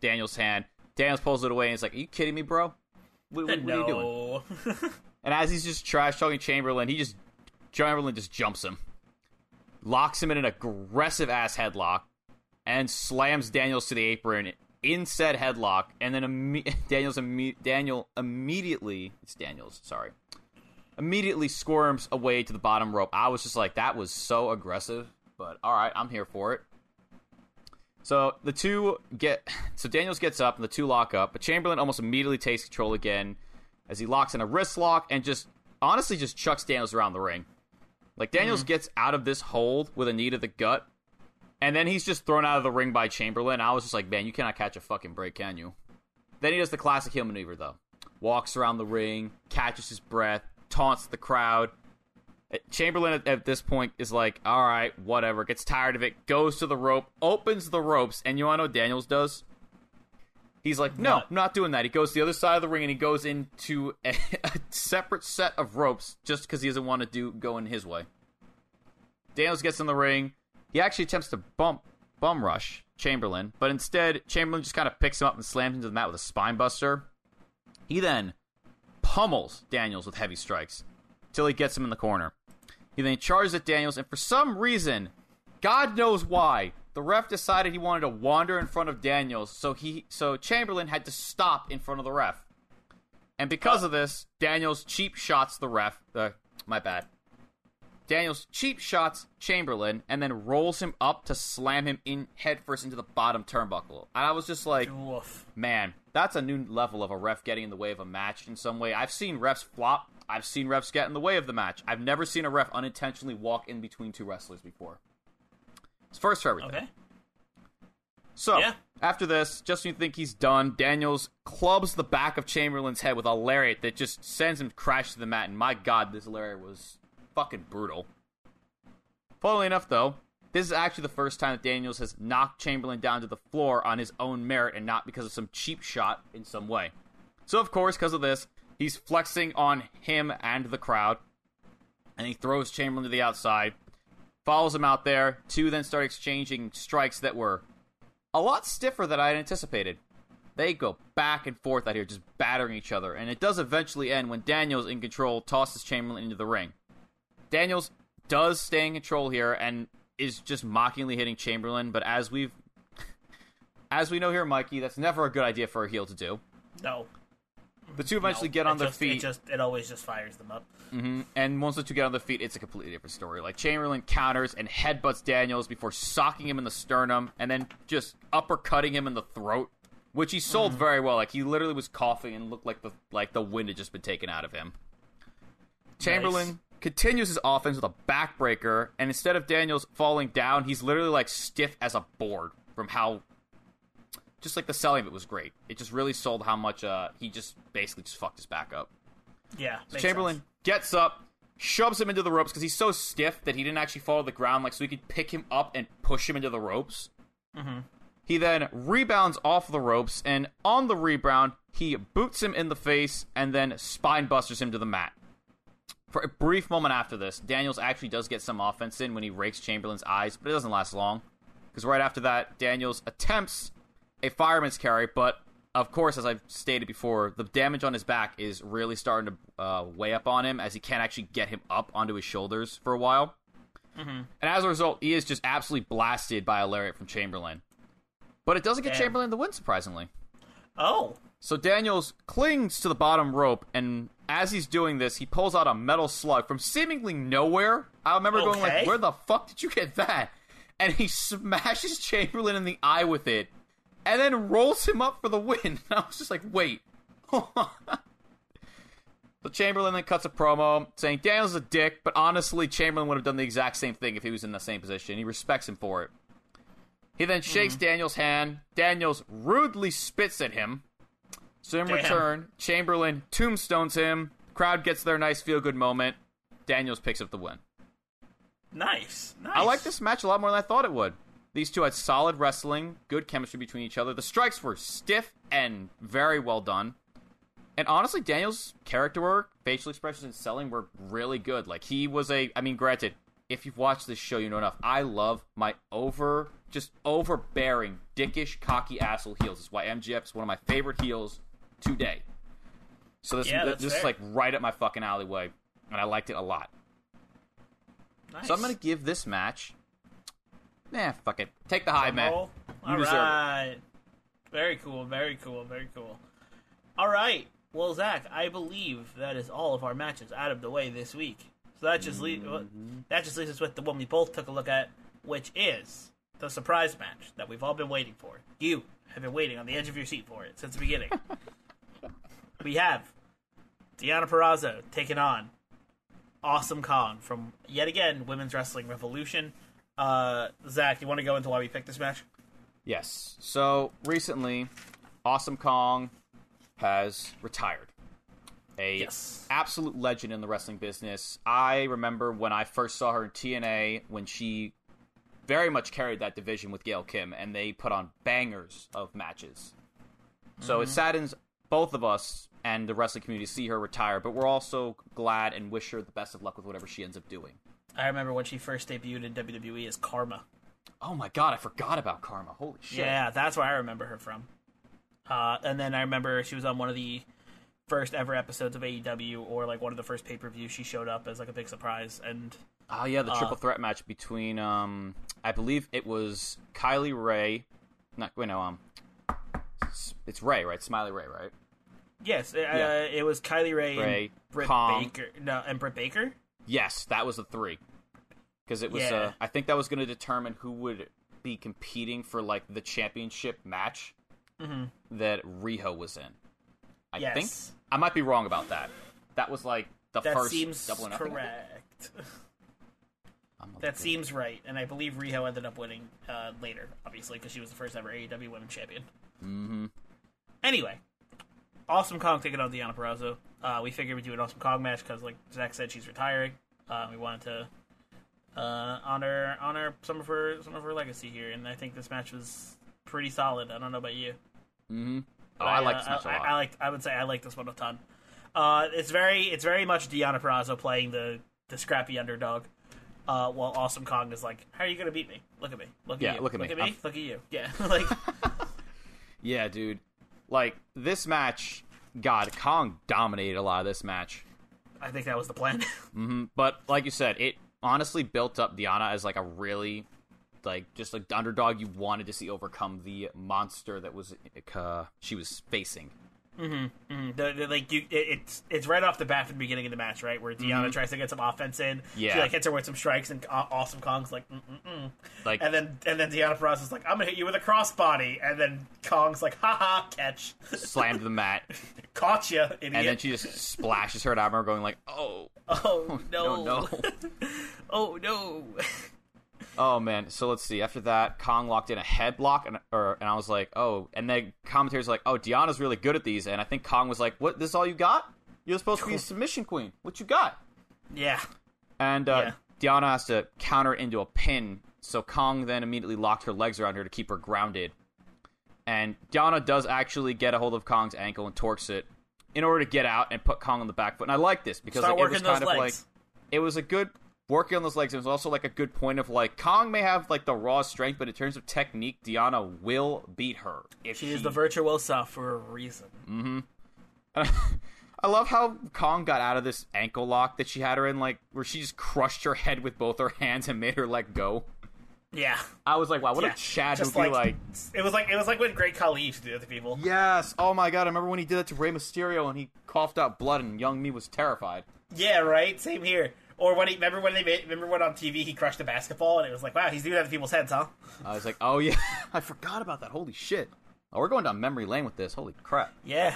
Daniels' hand. Daniels pulls it away and he's like, Are you kidding me, bro? What, what- what are you doing? (laughs) And as he's just trash talking Chamberlain, he just Chamberlain just jumps him, locks him in an aggressive ass headlock, and slams Daniels to the apron in said headlock. And then (laughs) Daniels Daniel immediately it's Daniels sorry immediately squirms away to the bottom rope. I was just like, that was so aggressive, but all right, I'm here for it. So the two get so Daniels gets up and the two lock up, but Chamberlain almost immediately takes control again as he locks in a wrist lock and just honestly just chucks Daniels around the ring. Like Daniels gets out of this hold with a knee to the gut, and then he's just thrown out of the ring by Chamberlain. I was just like, man, you cannot catch a fucking break, can you? Then he does the classic heel maneuver though. Walks around the ring, catches his breath, taunts the crowd. Uh, Chamberlain at, at this point is like, all right, whatever. Gets tired of it, goes to the rope, opens the ropes, and you want to know what Daniels does? He's like, no, What? I'm not doing that. He goes to the other side of the ring and he goes into (laughs) a, a separate set of ropes just because he doesn't want to do go in his way. Daniels gets in the ring. He actually attempts to bump bum rush Chamberlain, but instead Chamberlain just kind of picks him up and slams him to the mat with a spine buster. He then pummels Daniels with heavy strikes till he gets him in the corner. He then charges at Daniels, and for some reason, God knows why, the ref decided he wanted to wander in front of Daniels, so he so Chamberlain had to stop in front of the ref. And because of this, Daniels cheap shots the ref. Uh, my bad. Daniels cheap shots Chamberlain and then rolls him up to slam him in headfirst into the bottom turnbuckle. And I was just like, Woof. man, that's a new level of a ref getting in the way of a match in some way. I've seen refs flop. I've seen refs get in the way of the match. I've never seen a ref unintentionally walk in between two wrestlers before. It's first for everything. Okay. So, Yeah. after this, just when you think he's done, Daniels clubs the back of Chamberlain's head with a lariat that just sends him crash to the mat. And my god, this lariat was fucking brutal. Funnily enough, though, this is actually the first time that Daniels has knocked Chamberlain down to the floor on his own merit and not because of some cheap shot in some way. So, of course, because of this, he's flexing on him and the crowd. And he throws Chamberlain to the outside, follows him out there. Two then start exchanging strikes that were a lot stiffer than I had anticipated. They go back and forth out here, just battering each other, and it does eventually end when Daniels, in control, tosses Chamberlain into the ring. Daniels does stay in control here and is just mockingly hitting Chamberlain, but as we've (laughs) as we know here, Mikey, that's never a good idea for a heel to do. No. The two eventually No, get on their just, feet. It just it always just fires them up. hmm And once the two get on their feet, it's a completely different story. Like Chamberlain counters and headbutts Daniels before socking him in the sternum and then just uppercutting him in the throat, which he sold very well. Like he literally was coughing and looked like the like the wind had just been taken out of him. Chamberlain Nice. continues his offense with a backbreaker, and instead of Daniels falling down, he's literally like stiff as a board from how just like the selling of it was great. It just really sold how much uh he just basically just fucked his back up. Yeah. makes Chamberlain sense. gets up, shoves him into the ropes because he's so stiff that he didn't actually fall to the ground, like so he could pick him up and push him into the ropes. Mhm. He then rebounds off the ropes, and on the rebound, he boots him in the face and then spine busters him to the mat. For a brief moment after this, Daniels actually does get some offense in when he rakes Chamberlain's eyes, but it doesn't last long. Because right after that, Daniels attempts a fireman's carry, but of course, as I've stated before, the damage on his back is really starting to uh, weigh up on him as he can't actually get him up onto his shoulders for a while. And as a result, he is just absolutely blasted by a lariat from Chamberlain. But it doesn't get Damn. Chamberlain the win, surprisingly. Oh. So Daniels clings to the bottom rope, and as he's doing this, he pulls out a metal slug from seemingly nowhere. I remember going like, "Where the fuck did you get that?" And he smashes (laughs) Chamberlain in the eye with it, and then rolls him up for the win. And (laughs) I was just like, "Wait." (laughs) So Chamberlain then cuts a promo saying Daniels a dick, but honestly, Chamberlain would have done the exact same thing if he was in the same position. He respects him for it. He then hmm. shakes Daniels' hand. Daniels rudely spits at him. So in Damn. return, Chamberlain tombstones him. Crowd gets their nice feel good moment. Daniels picks up the win. Nice. Nice. I like this match a lot more than I thought it would. These two had solid wrestling, good chemistry between each other. The strikes were stiff and very well done. And honestly, Daniel's character work, facial expressions, and selling were really good. Like he was a, I mean, granted, if you've watched this show, you know enough. I love my over, just overbearing, dickish, cocky asshole heels. It's why MJF is one of my favorite heels today. So this, Yeah, this, this is like right up my fucking alleyway, and I liked it a lot. Nice. So I'm gonna give this match. Nah, fuck it. Take the high, man. All You deserve it. Very cool. Very cool. Very cool. All right. Well, Zach, I believe that is all of our matches out of the way this week. So that just le- Mm-hmm. that just leaves us with the one we both took a look at, which is the surprise match that we've all been waiting for. You have been waiting on the edge of your seat for it since the beginning. (laughs) we have Deonna Purrazzo taking on Awesome Kong from yet again Women's Wrestling Revolution. Uh, Zach, you want to go into why we picked this match? Yes. So recently, Awesome Kong has retired. A Yes. absolute legend in the wrestling business. I remember when I first saw her in TNA when she very much carried that division with Gail Kim, and they put on bangers of matches. So it saddens both of us and the wrestling community to see her retire, but we're also glad and wish her the best of luck with whatever she ends up doing. I remember when she first debuted in WWE as Karma. Oh my god, I forgot about Karma. Holy shit. Yeah, that's where I remember her from. Uh, and then I remember she was on one of the first ever episodes of AEW, or like one of the first pay per views. She showed up as like a big surprise, and Oh yeah, the Uh, triple threat match between um I believe it was Kylie Rae, not wait no um it's, it's Ray right, Smiley Ray right? yes, uh, it was Kylie Rae, Ray, and Britt Kong. Baker. No, and Britt Baker. Yes, that was the three. Because it was Yeah. uh, I think that was going to determine who would be competing for like the championship match that Riho was in. I Mm-hmm. Yes. think I might be wrong about that. That was like the That first seems double or nothing. correct. (laughs) That seems right, and I believe Riho ended up winning uh, later, obviously, because she was the first ever AEW Women's Champion. Mm-hmm. Anyway, Awesome Kong taking on Deonna Purrazzo. Uh, we figured we'd do an Awesome Kong match because, like Zach said, she's retiring. Uh, we wanted to uh, honor honor some of her some of her legacy here, and I think this match was pretty solid. I don't know about you. Mm-hmm. Oh, But, I like uh, this match a I, lot. I, like. I would say I like this one a ton. Uh, it's very it's very much Deonna Purrazzo playing the the scrappy underdog. Uh, while Awesome Kong is like, "How are you gonna beat me? Look at me. Look at Yeah, you. look at me. Look at me. Look at you. Yeah. (laughs) like, (laughs) Yeah, dude. Like this match, God, Kong dominated a lot of this match. I think that was the plan. (laughs) But like you said, it honestly built up Diana as like a really like just like the underdog you wanted to see overcome the monster that was uh, she was facing. Mm, the, the- like you, it, it's it's right off the bat from the beginning of the match, right, where Deonna tries to get some offense in. she Yeah. like hits her with some strikes, and Aw- Awesome Kong's like, mm mm mm, Like and then and then Deonna Purrazzo's is like, I'm gonna hit you with a crossbody, and then Kong's like, ha ha, catch, (laughs) slammed the mat, caught you, idiot. and then she just splashes her. And I remember going like, "Oh, (laughs) oh (laughs) no, no, no." oh no. Oh man, so let's see. After that, Kong locked in a headlock, and or and I was like, oh. And then commentators were like, oh, Deonna's really good at these, and I think Kong was like, what? This is all you got? You're supposed to be a submission queen. What you got? yeah, And uh, Deonna has to counter into a pin, so Kong then immediately locked her legs around her to keep her grounded. And Diana does actually get a hold of Kong's ankle and torques it in order to get out and put Kong on the back foot. And I like this because like, it was kind of like it was a good working on those legs. It was also like a good point of like Kong may have like the raw strength, but in terms of technique, Diana will beat her. If she is the virtuosa for a reason. Mm-hmm. (laughs) I love how Kong got out of this ankle lock that she had her in, like where she just crushed her head with both her (laughs) hands and made her let go. Yeah, I was like, wow, what yeah. a Chad Just would be like. It was like it was like when Great Khali used to do that to people. Yes. Oh my god, I remember when he did that to Rey Mysterio and he coughed out blood and young me was terrified. Yeah, right. Same here. Or when he remember when they made, remember when on TV he crushed a basketball and it was like, wow, he's doing that to people's heads, huh? I was like, oh yeah, (laughs) I forgot about that. Holy shit. Oh, we're going down memory lane with this. Holy crap. Yeah,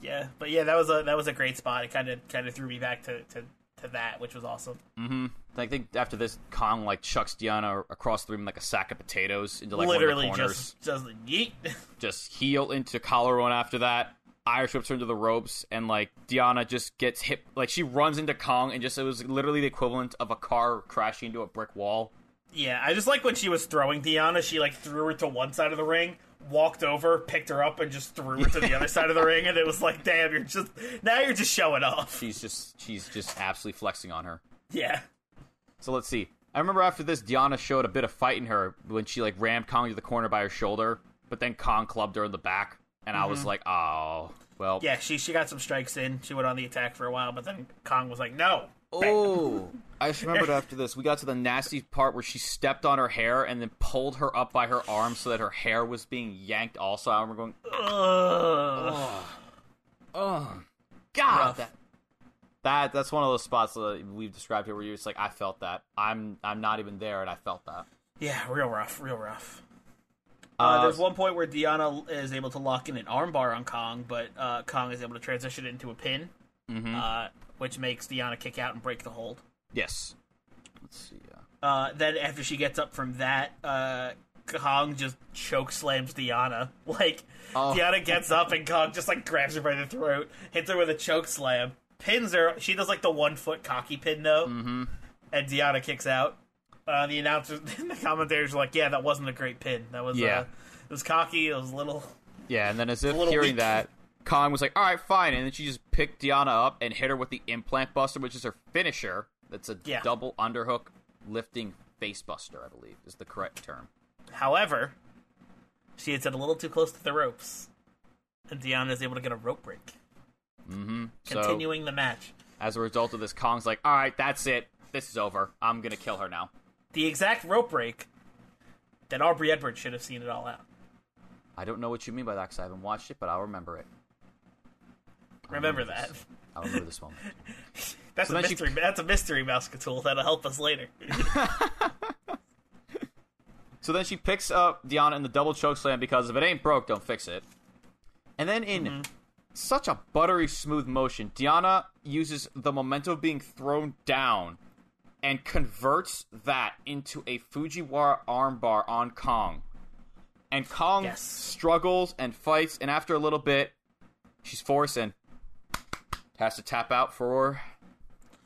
yeah. But yeah, that was a that was a great spot. It kind of kind of threw me back to, to to that, which was awesome. Mm-hmm. I think after this, Kong like chucks Diana across the room like a sack of potatoes into like Literally one of the corners. just just yeet. just heel into collarbone after that. Irish whips her into the ropes, and like Diana just gets hit. Like she runs into Kong, and just it was literally the equivalent of a car crashing into a brick wall. yeah, I just like when she was throwing Diana, She like threw her to one side of the ring, walked over, picked her up, and just threw her to the other side of the ring. And it was like, damn, you're just now you're just showing off. (laughs) She's just she's just absolutely flexing on her. Yeah. So let's see. I remember after this, Diana showed a bit of fight in her when she like rammed Kong to the corner by her shoulder, but then Kong clubbed her in the back, and I was mm-hmm. like, oh, well. Yeah, she she got some strikes in. She went on the attack for a while, but then Kong was like, "No." Oh, (laughs) I just remembered after this, we got to the nasty part where she stepped on her hair and then pulled her up by her arm so that her hair was being yanked. Also, I remember going, Ugh. oh, God That that that's one of those spots that we've described here where you're just like, I felt that. I'm I'm not even there, and I felt that. Yeah, real rough, real rough. Uh, Uh, there's one point where Diana is able to lock in an armbar on Kong, but uh, Kong is able to transition it into a pin, Mm-hmm. uh, which makes Diana kick out and break the hold. Yes. Let's see. Uh, Uh, then after she gets up from that, uh, Kong just choke slams Deonna. (laughs) Like Oh. Deonna gets up and Kong just like grabs her by the throat, hits her with a choke slam, pins her. She does like the one foot cocky pin though, mm-hmm. and Diana kicks out. Uh, the announcers, (laughs) the commentators are like, "Yeah, that wasn't a great pin. That was Yeah. uh, it was cocky. It was a little." yeah, and then as if hearing weak. that, Kong was like, "All right, fine," and then she just picked Diana up and hit her with the implant buster, which is her finisher. That's a Yeah. double underhook lifting face buster, I believe, is the correct term. However, she had it a little too close to the ropes, and Diana is able to get a rope break, Mm-hmm. So continuing the match. as a result of this, Kong's like, "All right, that's it. This is over. I'm gonna kill her now." The exact rope break that Aubrey Edwards should have seen it all out. I don't know what you mean by that because I haven't watched it, but I'll remember it. I'll Remember this. that. I'll remember this moment. That's So a mystery. That's a mystery mouse tool that'll help us later. (laughs) So then she picks up Deonna in the double choke slam because if it ain't broke, don't fix it. And then in Mm-hmm. such a buttery smooth motion, Deonna uses the momentum of being thrown down and converts that into a Fujiwara armbar on Kong. And Kong Yes. struggles and fights, and after a little bit, she's forcing. has to tap out for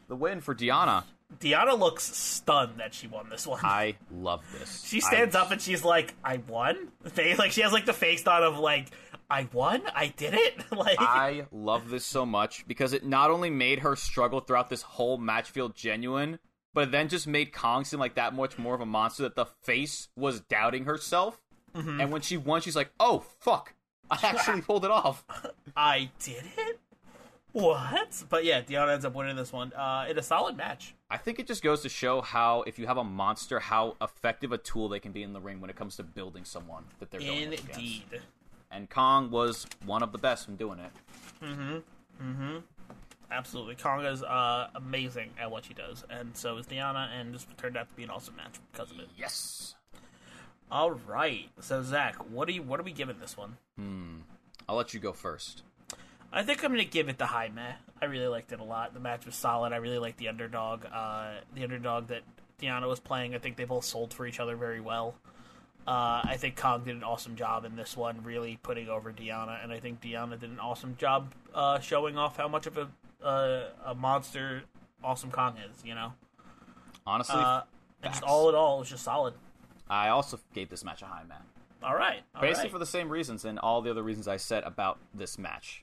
the win for Diana. Diana looks stunned that she won this one. I love this. she stands I- up and she's like, "I won." Like she has like the face thought of like, "I won. I did it." (laughs) like I love this so much because it not only made her struggle throughout this whole match feel genuine, but then just made Kong seem like that much more of a monster that the face was doubting herself. Mm-hmm. And when she won, she's like, oh, fuck. I (laughs) actually pulled it off. I did it. What? But yeah, Deonna ends up winning this one uh, in a solid match. I think it just goes to show how, if you have a monster, how effective a tool they can be in the ring when it comes to building someone that they're going up against. Indeed. And Kong was one of the best in doing it. Absolutely. Konga's uh, amazing at what she does, and so is Diana, and this turned out to be an awesome match because of it. Yes. All right. So Zach, what are you? What are we giving this one? Hmm. I'll let you go first. I think I'm gonna give it the high meh. I really liked it a lot. The match was solid. I really liked the underdog. Uh, the underdog that Diana was playing. I think they both sold for each other very well. Uh, I think Kong did an awesome job in this one, really putting over Diana, and I think Diana did an awesome job uh, showing off how much of a uh, a monster awesome Kong is. You know, Honestly, uh, just all in all, it was just solid. I also gave this match a high man. All right, all Basically right. for the same reasons and all the other reasons I said about this match.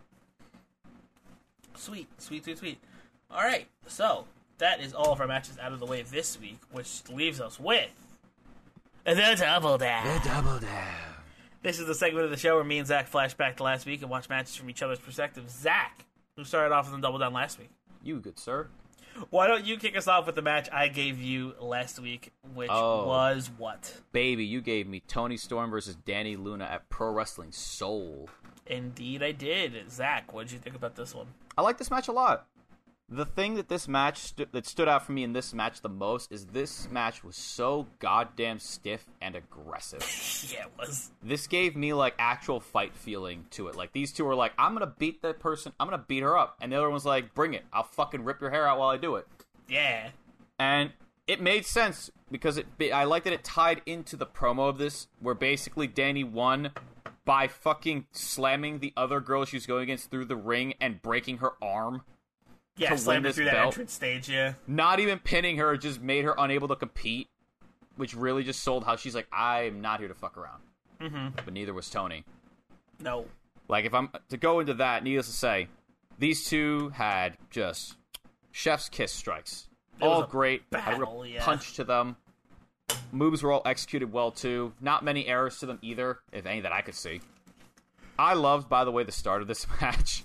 Sweet, sweet, sweet, sweet. All right, so that is all of our matches out of the way this week, which leaves us with the double down. The double down. This is the segment of the show where me and Zach flash back to last week and watch matches from each other's perspective. Zach, who started off with the double down last week. You good sir. Why don't you kick us off with the match I gave you last week, which Oh. was what? Baby, you gave me Toni Storm versus Dani Luna at Pro Wrestling Soul. Indeed, I did. Zach, what did you think about this one? I like this match a lot. The thing that this match stu- that stood out for me in this match the most is this match was so goddamn stiff and aggressive. (laughs) Yeah, it was. this gave me like actual fight feeling to it. Like these two were like, I'm gonna beat that person, I'm gonna beat her up, and the other one was like, Bring it, I'll fucking rip your hair out while I do it. Yeah. and it made sense because it I like that it tied into the promo of this where basically Dani won by fucking slamming the other girl she was going against through the ring and breaking her arm. Yeah, To win her this through that entrance stage, yeah. Not even pinning her, just made her unable to compete, which really just sold how she's like, I'm not here to fuck around. Mm-hmm. But neither was Toni. No. Like if I'm to go into that, needless to say, these two had just chef's kiss strikes. was all great. had a battle, yeah. punch to them. Moves were all executed well too. Not many errors to them either, if any that I could see. I loved, by the way, the start of this (laughs) match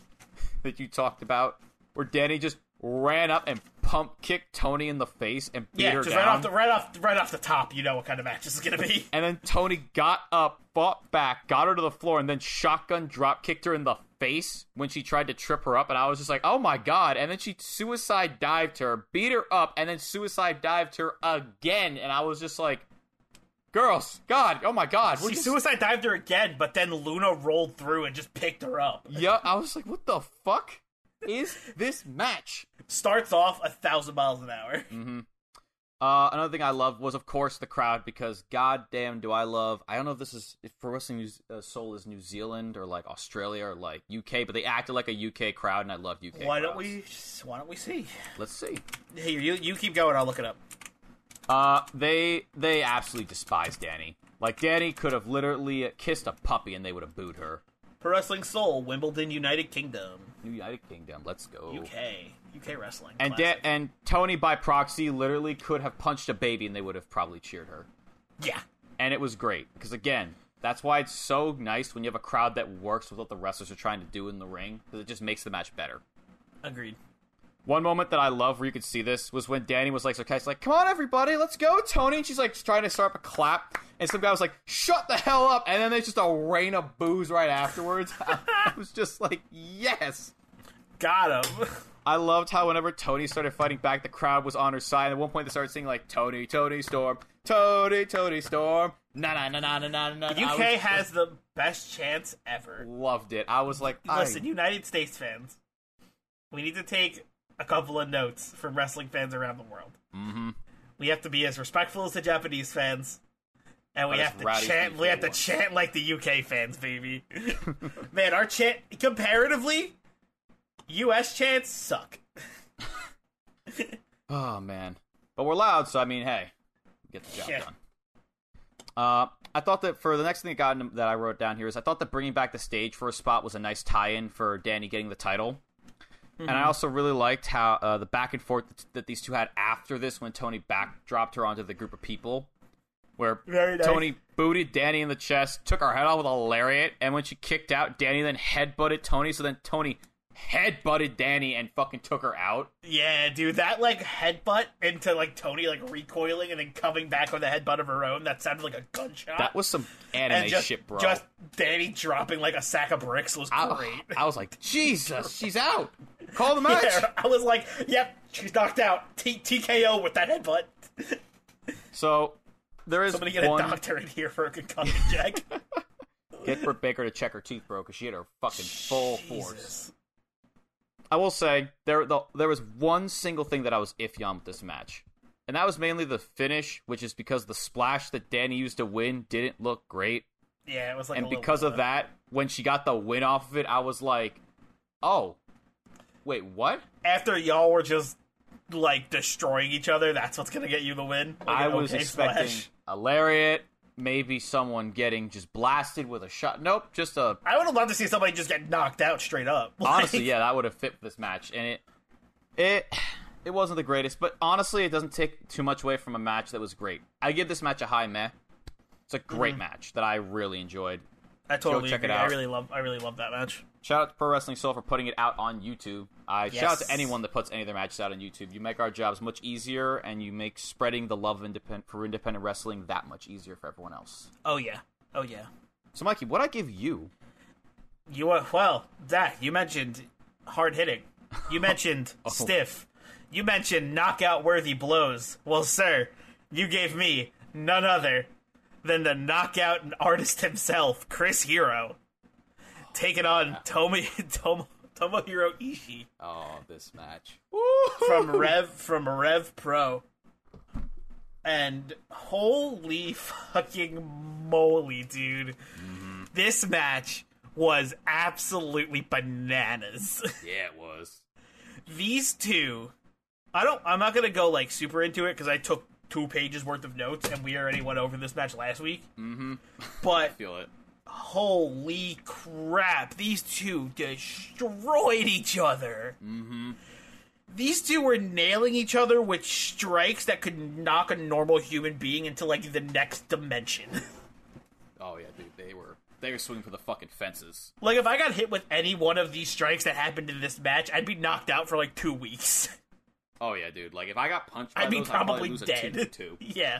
that you talked about, where Dani just ran up and pump kicked Toni in the face and beat Yeah, her just down. right off the right off right off the top, you know what kind of match this is gonna be. and then Toni got up, fought back, got her to the floor, and then shotgun drop kicked her in the face when she tried to trip her up. And I was just like, oh my god. And then she suicide dived her, beat her up, and then suicide dived her again. And I was just like, girls, God, oh my god. She just- suicide dived her again, but then Luna rolled through and just picked her up. Yeah, I was like, what the fuck is this match? Starts off a thousand miles an hour. (laughs) Uh, another thing I love was, of course, the crowd because goddamn, do I love. I don't know if this is if Pro Wrestling New, uh, Soul is New Zealand or like Australia or like UK, but they acted like a UK crowd, and I love UK. Why don't we? Why don't we see? Let's see. Here, you you keep going. I'll look it up. Uh, they they absolutely despise Dani. Like Dani could have literally kissed a puppy and they would have booed her. Pro Wrestling Soul, Wimbledon, United Kingdom, New United Kingdom, let's go. UK, UK wrestling. And and Toni by proxy literally could have punched a baby and they would have probably cheered her. yeah, and it was great because again that's why it's so nice when you have a crowd that works with what the wrestlers are trying to do in the ring because it just makes the match better agreed. One moment that i love where you could see this was when dani was like sarcastic like come on everybody let's go toni and she's like trying to start up a clap and some guy was like shut the hell up and then there's just a rain of boos right afterwards (laughs) i was just like yes Got him. I loved how whenever Toni started fighting back, the crowd was on her side. At one point, they started singing like "Toni, Toni Storm, Toni, Toni Storm." Na na na na na na na. I UK was- has the best chance ever. loved it. I was like, I- Listen, United States fans, we need to take a couple of notes from wrestling fans around the world. Mm-hmm. We have to be as respectful as the Japanese fans, and we have to chant. We have to chant like the UK fans, baby. (laughs) Man, our chant comparatively, US chants suck. (laughs) oh man, but we're loud, so I mean, hey, get the job Yeah. done. Uh, I thought that for the next thing that got that I wrote down here is I thought that bringing back the stage for a spot was a nice tie-in for Dani getting the title. And Mm-hmm. I also really liked how uh, the back and forth that, that these two had after this when Toni back dropped her onto the group of people, where nice. Toni booted Dani in the chest, took her head off with a lariat, and when she kicked out, Dani then headbutted Toni. So then Toni headbutted Dani and fucking took her out. Yeah, dude, that like headbutt into like Toni like recoiling and then coming back with a headbutt of her own. That sounded like a gunshot. That was some anime just, shit, bro. Just Dani dropping like a sack of bricks was I, great. I was like, Jesus, (laughs) she's out. Call the match. Yeah, I was like, yep, she's knocked out. T- TKO with that headbutt. So there is Somebody get one. a doctor in here for a concussion (laughs) check. Get Britt Baker to check her teeth, bro, because she had her fucking full force. I will say there the, there was one single thing that I was iffy on with this match, and that was mainly the finish, which is because the splash that Dani used to win didn't look great, Yeah, it was like, and because of that, when she got the win off of it, I was like, oh, wait, what? After y'all were just like destroying each other, that's what's gonna get you the win. Like I was okay expecting splash. a lariat, maybe someone getting just blasted with a shot. Nope, just a I would have loved to see somebody just get knocked out straight up. (laughs) Like, honestly, yeah, that would have fit this match, and it it it wasn't the greatest, but honestly, it doesn't take too much away from a match that was great. I give this match a high meh. It's a great mm-hmm. match that I really enjoyed. I totally check it agree. I out. really love. I really love that match. Shout out to Pro Wrestling Soul for putting it out on YouTube. I shout out to anyone that puts any of their matches out on YouTube. You make our jobs much easier, and you make spreading the love of independent for independent wrestling that much easier for everyone else. Oh yeah. Oh yeah. So, Mikey, what I give you? You uh, well, that You mentioned hard hitting. You (laughs) mentioned Oh. stiff. You mentioned knockout worthy blows. Well, sir, you gave me none other than the knockout artist himself, Chris Hero, taking on Tomo (laughs) Tomo Tomohiro Ishii Oh, this match. from Rev from Rev Pro. And holy fucking moly, dude. Mm-hmm. This match was absolutely bananas. (laughs) Yeah, it was. These two I don't I'm not going to go like super into it cuz I took 2 pages worth of notes and we already went over this match last week. (laughs) Mhm. But Feel it. holy crap, these two destroyed each other. Mm-hmm. These two were nailing each other with strikes that could knock a normal human being into like the next dimension. (laughs) Oh yeah, dude, they were they were swinging for the fucking fences. like if I got hit with any one of these strikes that happened in this match, I'd be knocked out for like two weeks. (laughs) Oh yeah, dude. Like if I got punched, by I'd be those, I'd probably probably dead. two, (laughs) two. yeah.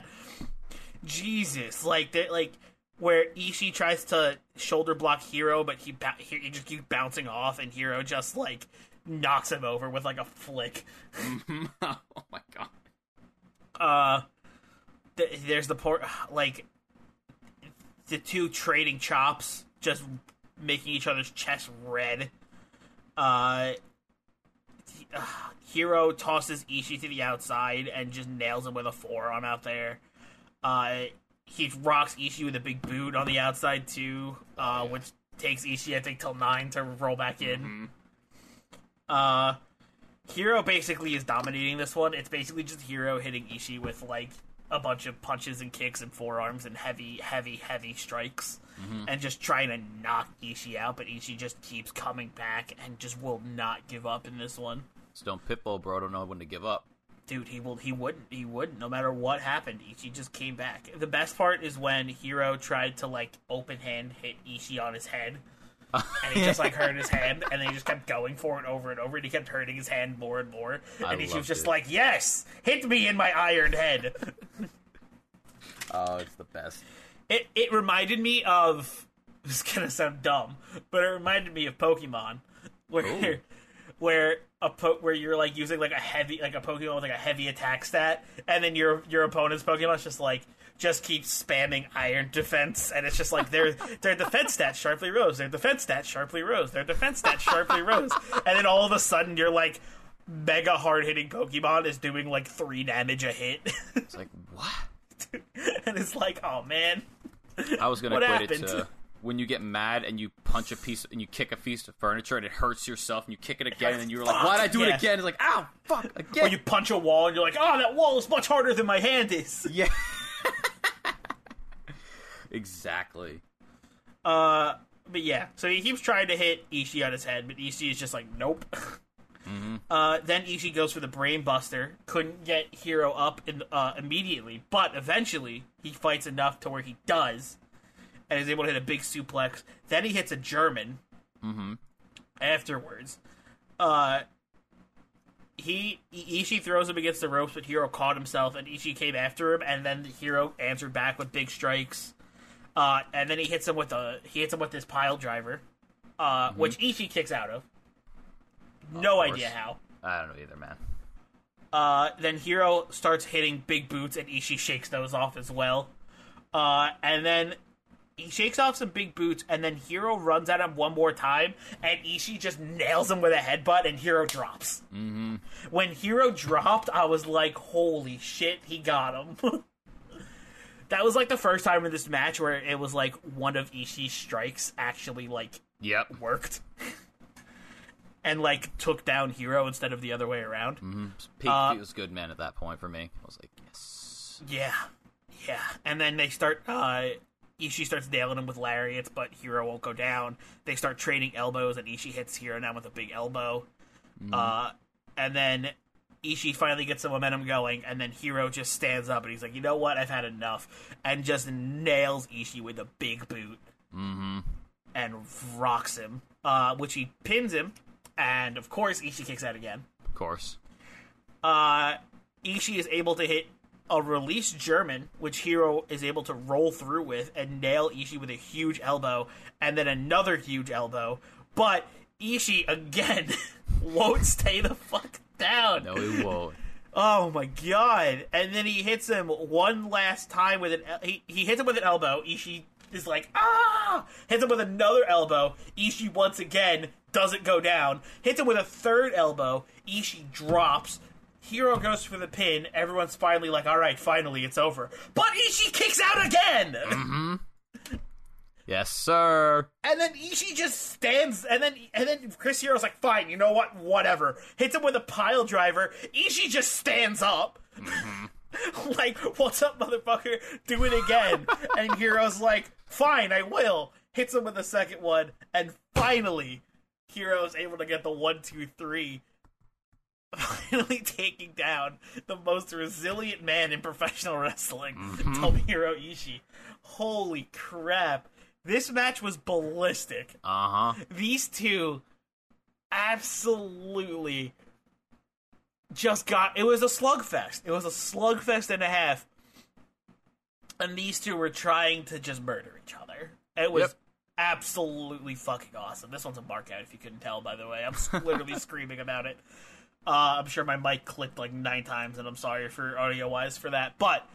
Jesus, like that, like where Ishii tries to shoulder block Hero, but he ba- he he just keeps bouncing off, and Hero just like knocks him over with like a flick. (laughs) oh my god. Uh, th- there's the port like the two trading chops, just making each other's chest red. Uh, uh, (sighs) Hero tosses Ishii to the outside and just nails him with a forearm out there. Uh, he rocks Ishii with a big boot on the outside too, uh, which takes Ishii I think till nine to roll back in. Uh, Hero basically is dominating this one. It's basically just Hero hitting Ishii with like a bunch of punches and kicks and forearms and heavy, heavy, heavy strikes, and just trying to knock Ishii out. But Ishii just keeps coming back and just will not give up in this one. Stone Pitbull, bro. Don't know when to give up. Dude, he will. He wouldn't. He wouldn't. No matter what happened, Ishii just came back. The best part is when Hero tried to like open hand hit Ishii on his head, and he just like hurt his (laughs) hand, and then he just kept going for it over and over, and he kept hurting his hand more and more. I and Ishii was just it. like, "Yes, hit me in my iron head." Oh, it's the best. it it reminded me of. This is gonna sound dumb, but it reminded me of Pokemon, where Ooh. (laughs) where a po- where you're like using like a heavy like a Pokemon with like a heavy attack stat, and then your your opponent's Pokemon's just like just keeps spamming Iron Defense, and it's just like their (laughs) their defense stats sharply rose, their defense stats sharply rose, their defense stats sharply rose, and then all of a sudden you're like mega hard hitting Pokemon is doing like three damage a hit, It's like what? (laughs) and it's like oh man. I was gonna What equate it to when you get mad and you punch a piece and you kick a piece of furniture and it hurts yourself and you kick it again and you're like, why'd I do it again? It's like, ow, fuck, again. Or you punch a wall and you're like, oh, that wall is much harder than my hand is. (laughs) Yeah. (laughs) exactly. Uh, but yeah, so he keeps trying to hit Ishii on his head, but Ishii is just like, nope. (laughs) Uh, then Ishii goes for the brain buster. Couldn't get Hero up in, uh, immediately, but eventually he fights enough to where he does, and is able to hit a big suplex. Then he hits a German. Afterwards, uh, he Ishii throws him against the ropes, but Hero caught himself, and Ishii came after him, and then the Hero answered back with big strikes. Uh, and then he hits him with a he hits him with this pile driver, uh, which Ishii kicks out of. No course. idea how. I don't know either, man. Uh, then Hero starts hitting big boots, and Ishii shakes those off as well. Uh, and then he shakes off some big boots, and then Hero runs at him one more time, and Ishii just nails him with a headbutt, and Hero drops. Mm-hmm. When Hero dropped, I was like, "Holy shit, he got him!" (laughs) that was like the first time in this match where it was like one of Ishii's strikes actually like Yep. worked. (laughs) And like took down Hero instead of the other way around. Pete Uh, feels good, man, at that point for me. I was like, yes. Yeah, yeah. And then they start. uh Ishii starts nailing him with lariats, but Hero won't go down. They start trading elbows, and Ishii hits Hero now with a big elbow. Uh, and then Ishii finally gets some momentum going, and then Hero just stands up and he's like, "You know what? I've had enough," and just nails Ishii with a big boot, mm-hmm. and rocks him. Uh, which he pins him, and of course Ishii kicks out again Of course. uh, Ishii is able to hit a release German, which Hero is able to roll through with and nail Ishii with a huge elbow, and then another huge elbow. But Ishii again (laughs) won't stay the fuck down. No, he won't. Oh my god! And then he hits him one last time with an he, he hits him with an elbow. Ishii is like ah, hits him with another elbow. Ishii once again doesn't go down. Hits him with a third elbow. Ishii drops. Hero goes for the pin. Everyone's finally like, all right, finally it's over. But Ishii kicks out again. Mm-hmm. (laughs) Yes, sir. And then Ishii just stands, and then and then Chris Hero's like, "Fine, you know what? Whatever." Hits him with a pile driver. Ishii just stands up, mm-hmm. (laughs) like, "What's up, motherfucker? Do it again." (laughs) and Hero's like, "Fine, I will." Hits him with a second one, and finally, Hero's able to get the one, two, three. (laughs) Finally taking down the most resilient man in professional wrestling, Tomohiro Ishii. Holy crap. This match was ballistic. Uh huh. These two absolutely just got it was a slugfest. It was a slugfest and a half. And these two were trying to just murder each other. It was Yep. absolutely fucking awesome. This one's a mark out if you couldn't tell, by the way. I'm literally (laughs) screaming about it. Uh, I'm sure my mic clicked like nine times, and I'm sorry for audio wise for that. But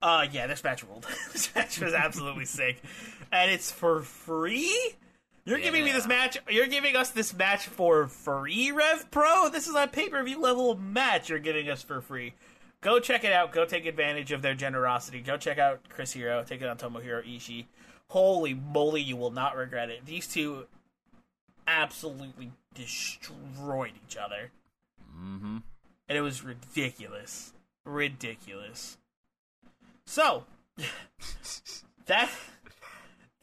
uh, yeah, this match ruled. (laughs) this match was absolutely (laughs) sick, and it's for free. You're giving me this match. You're giving us this match for free, Rev Pro. This is a pay per view level match. You're giving us for free. Go check it out. Go take advantage of their generosity. Go check out Chris Hero. Take it on Tomohiro Ishii. Holy moly, you will not regret it. These two absolutely destroyed each other Mm-hmm. and it was ridiculous, ridiculous. So (laughs) that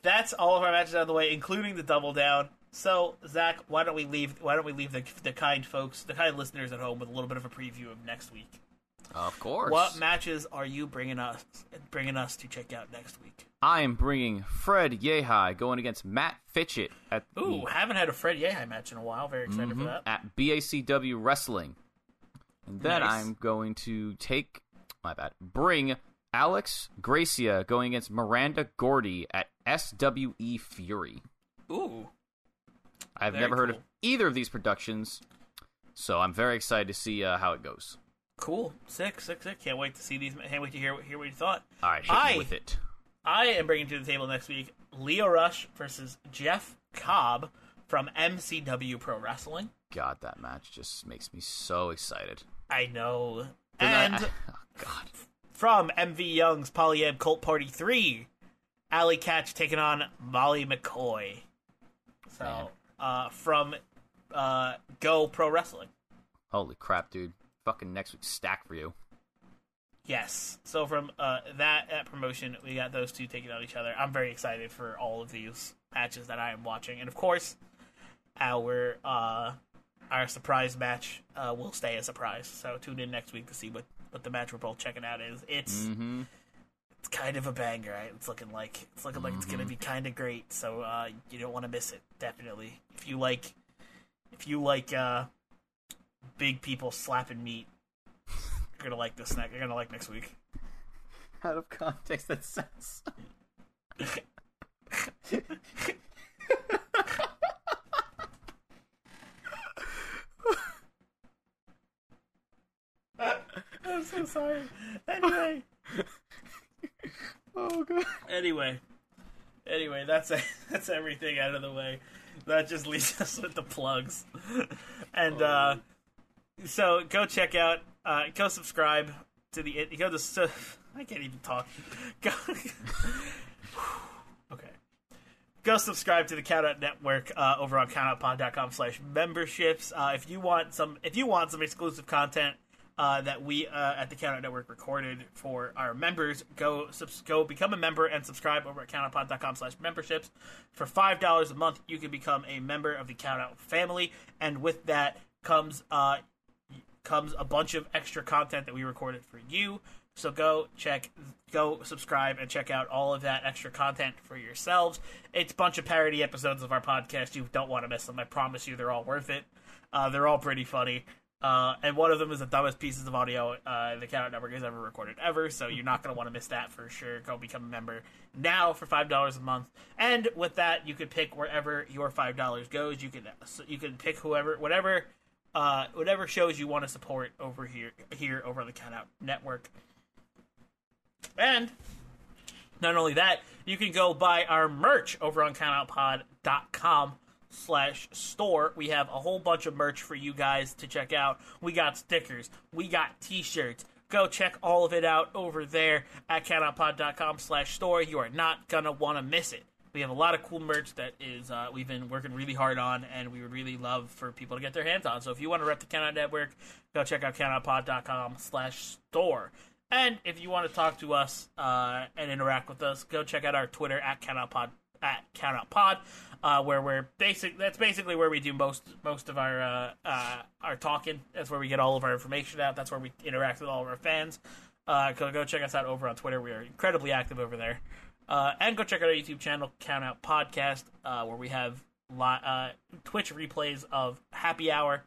that's all of our matches out of the way, including the double down. So Zach, why don't we leave? Why don't we leave the the kind folks, the kind listeners at home, with a little bit of a preview of next week? Of course. What matches are you bringing us bringing us to check out next week? I am bringing Fred Yehi going against Matt Fitchett at Ooh, the, haven't had a Fred Yehi match in a while. Very excited for that. at BACW Wrestling. And then Nice. I'm going to take my bad. Bring Alex Gracia going against Miranda Gordy at SWE Fury. Ooh, I've Very never heard of either of these productions, so I'm very excited to see uh, how it goes. Cool, sick, sick, sick. Can't wait to see these. Can't wait to hear hear what you thought. All right, hit I- with it. I am bringing to the table next week Lio Rush versus Jeff Cobb from MCW Pro Wrestling. God, that match just makes me so excited. I know. And I- (laughs) oh, God, from MV Young's Polyam Cult Party 3, Allie Katch taking on Molly McCoy. So, uh, from uh, Go Pro Wrestling. holy crap, dude! Fucking next week's stack for you. Yes. So from uh, that that promotion, we got those two taking on each other. I'm very excited for all of these matches that I am watching, and of course, our uh, our surprise match uh, will stay a surprise. So tune in next week to see what what the match we're both checking out is. It's Mm-hmm. it's kind of a banger. Right? It's looking like it's looking like it's gonna be kind of great. So uh, you don't want to miss it. Definitely. If you like, if you like uh, big people slapping meat, you're gonna like this. Ne- you're gonna like next week. Out of context, that sense. I'm so sorry. Anyway, Oh god. anyway, anyway, that's that's everything out of the way. That just leaves us with the plugs, and uh, so go check out, uh, go subscribe to the go to. (laughs) I can't even talk. (laughs) Go. (sighs) okay. Go subscribe to the Countout Network uh, over on countoutpod.com slash memberships. Uh, if you want some, if you want some exclusive content uh, that we uh, at the Countout Network recorded for our members, go subs- go become a member and subscribe over at countoutpod.com slash memberships. For five dollars a month, you can become a member of the Countout family, and with that comes uh, comes a bunch of extra content that we recorded for you. So go check, go subscribe, and check out all of that extra content for yourselves. It's a bunch of parody episodes of our podcast. You don't want to miss them. I promise you, they're all worth it. Uh, they're all pretty funny. Uh, and one of them is the dumbest pieces of audio uh, the Countout Network has ever recorded ever. So you're not going to want to miss that for sure. Go become a member now for five dollars a month. And with that, you could pick wherever your five dollars goes. You can you can pick whoever, whatever uh, whatever shows you want to support over here here over on the Countout Network. And not only that, you can go buy our merch over on countoutpod.com slash store. We have a whole bunch of merch for you guys to check out. We got stickers, we got t-shirts. Go check all of it out over there at countoutpod.com slash store. You are not gonna want to miss it. We have a lot of cool merch that is uh, we've been working really hard on, and we would really love for people to get their hands on. So if you want to rep the Countout Network, go check out countoutpod.com slash store. And if you want to talk to us uh, and interact with us, go check out our Twitter at countoutpod at countoutpod, uh, where we're basic. That's basically where we do most most of our uh, uh, our talking. That's where we get all of our information out. That's where we interact with all of our fans. Uh, go go check us out over on Twitter. We are incredibly active over there. Uh, and go check out our YouTube channel, Count Out Podcast, uh, where we have li- uh, Twitch replays of Happy Hour,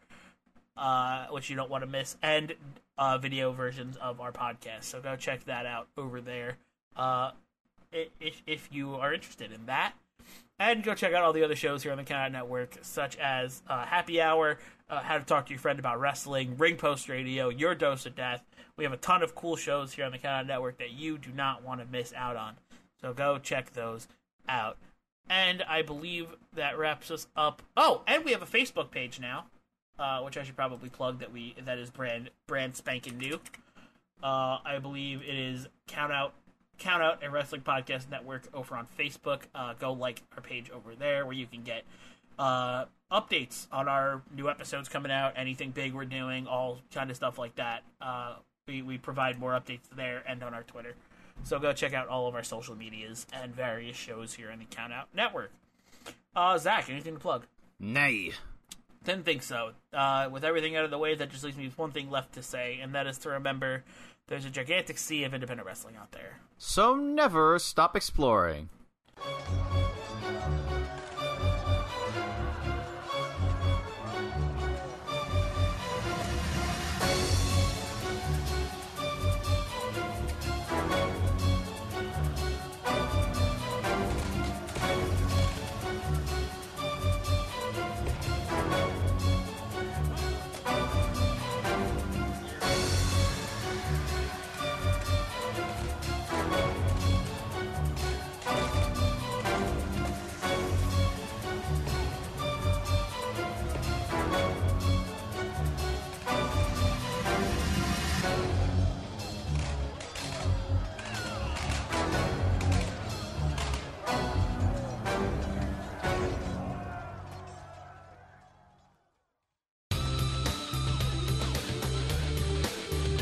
uh, which you don't want to miss, and uh, video versions of our podcast. So go check that out over there uh, if, if you are interested in that. And go check out all the other shows here on the Count Out Network, such as Happy Hour, How to Talk to Your Friend About Wrestling, Ring Post Radio, Your Dose of Death. We have a ton of cool shows here on the Count Out Network that you do not want to miss out on. So go check those out. And I believe that wraps us up. Oh, and we have a Facebook page now, uh, which I should probably plug that we that is brand brand spanking new. Uh, I believe it is Count Out Count Out a Wrestling Podcast Network over on Facebook. Uh, go like our page over there where you can get uh, updates on our new episodes coming out, anything big we're doing, all kind of stuff like that. Uh, we, we provide more updates there and on our Twitter. So go check out all of our social medias and various shows here on the Count Out Network. Uh, Zach, anything to plug? Nay. Didn't think so. Uh, with everything out of the way, that just leaves me with one thing left to say, and that is to remember there's a gigantic sea of independent wrestling out there. So never stop exploring.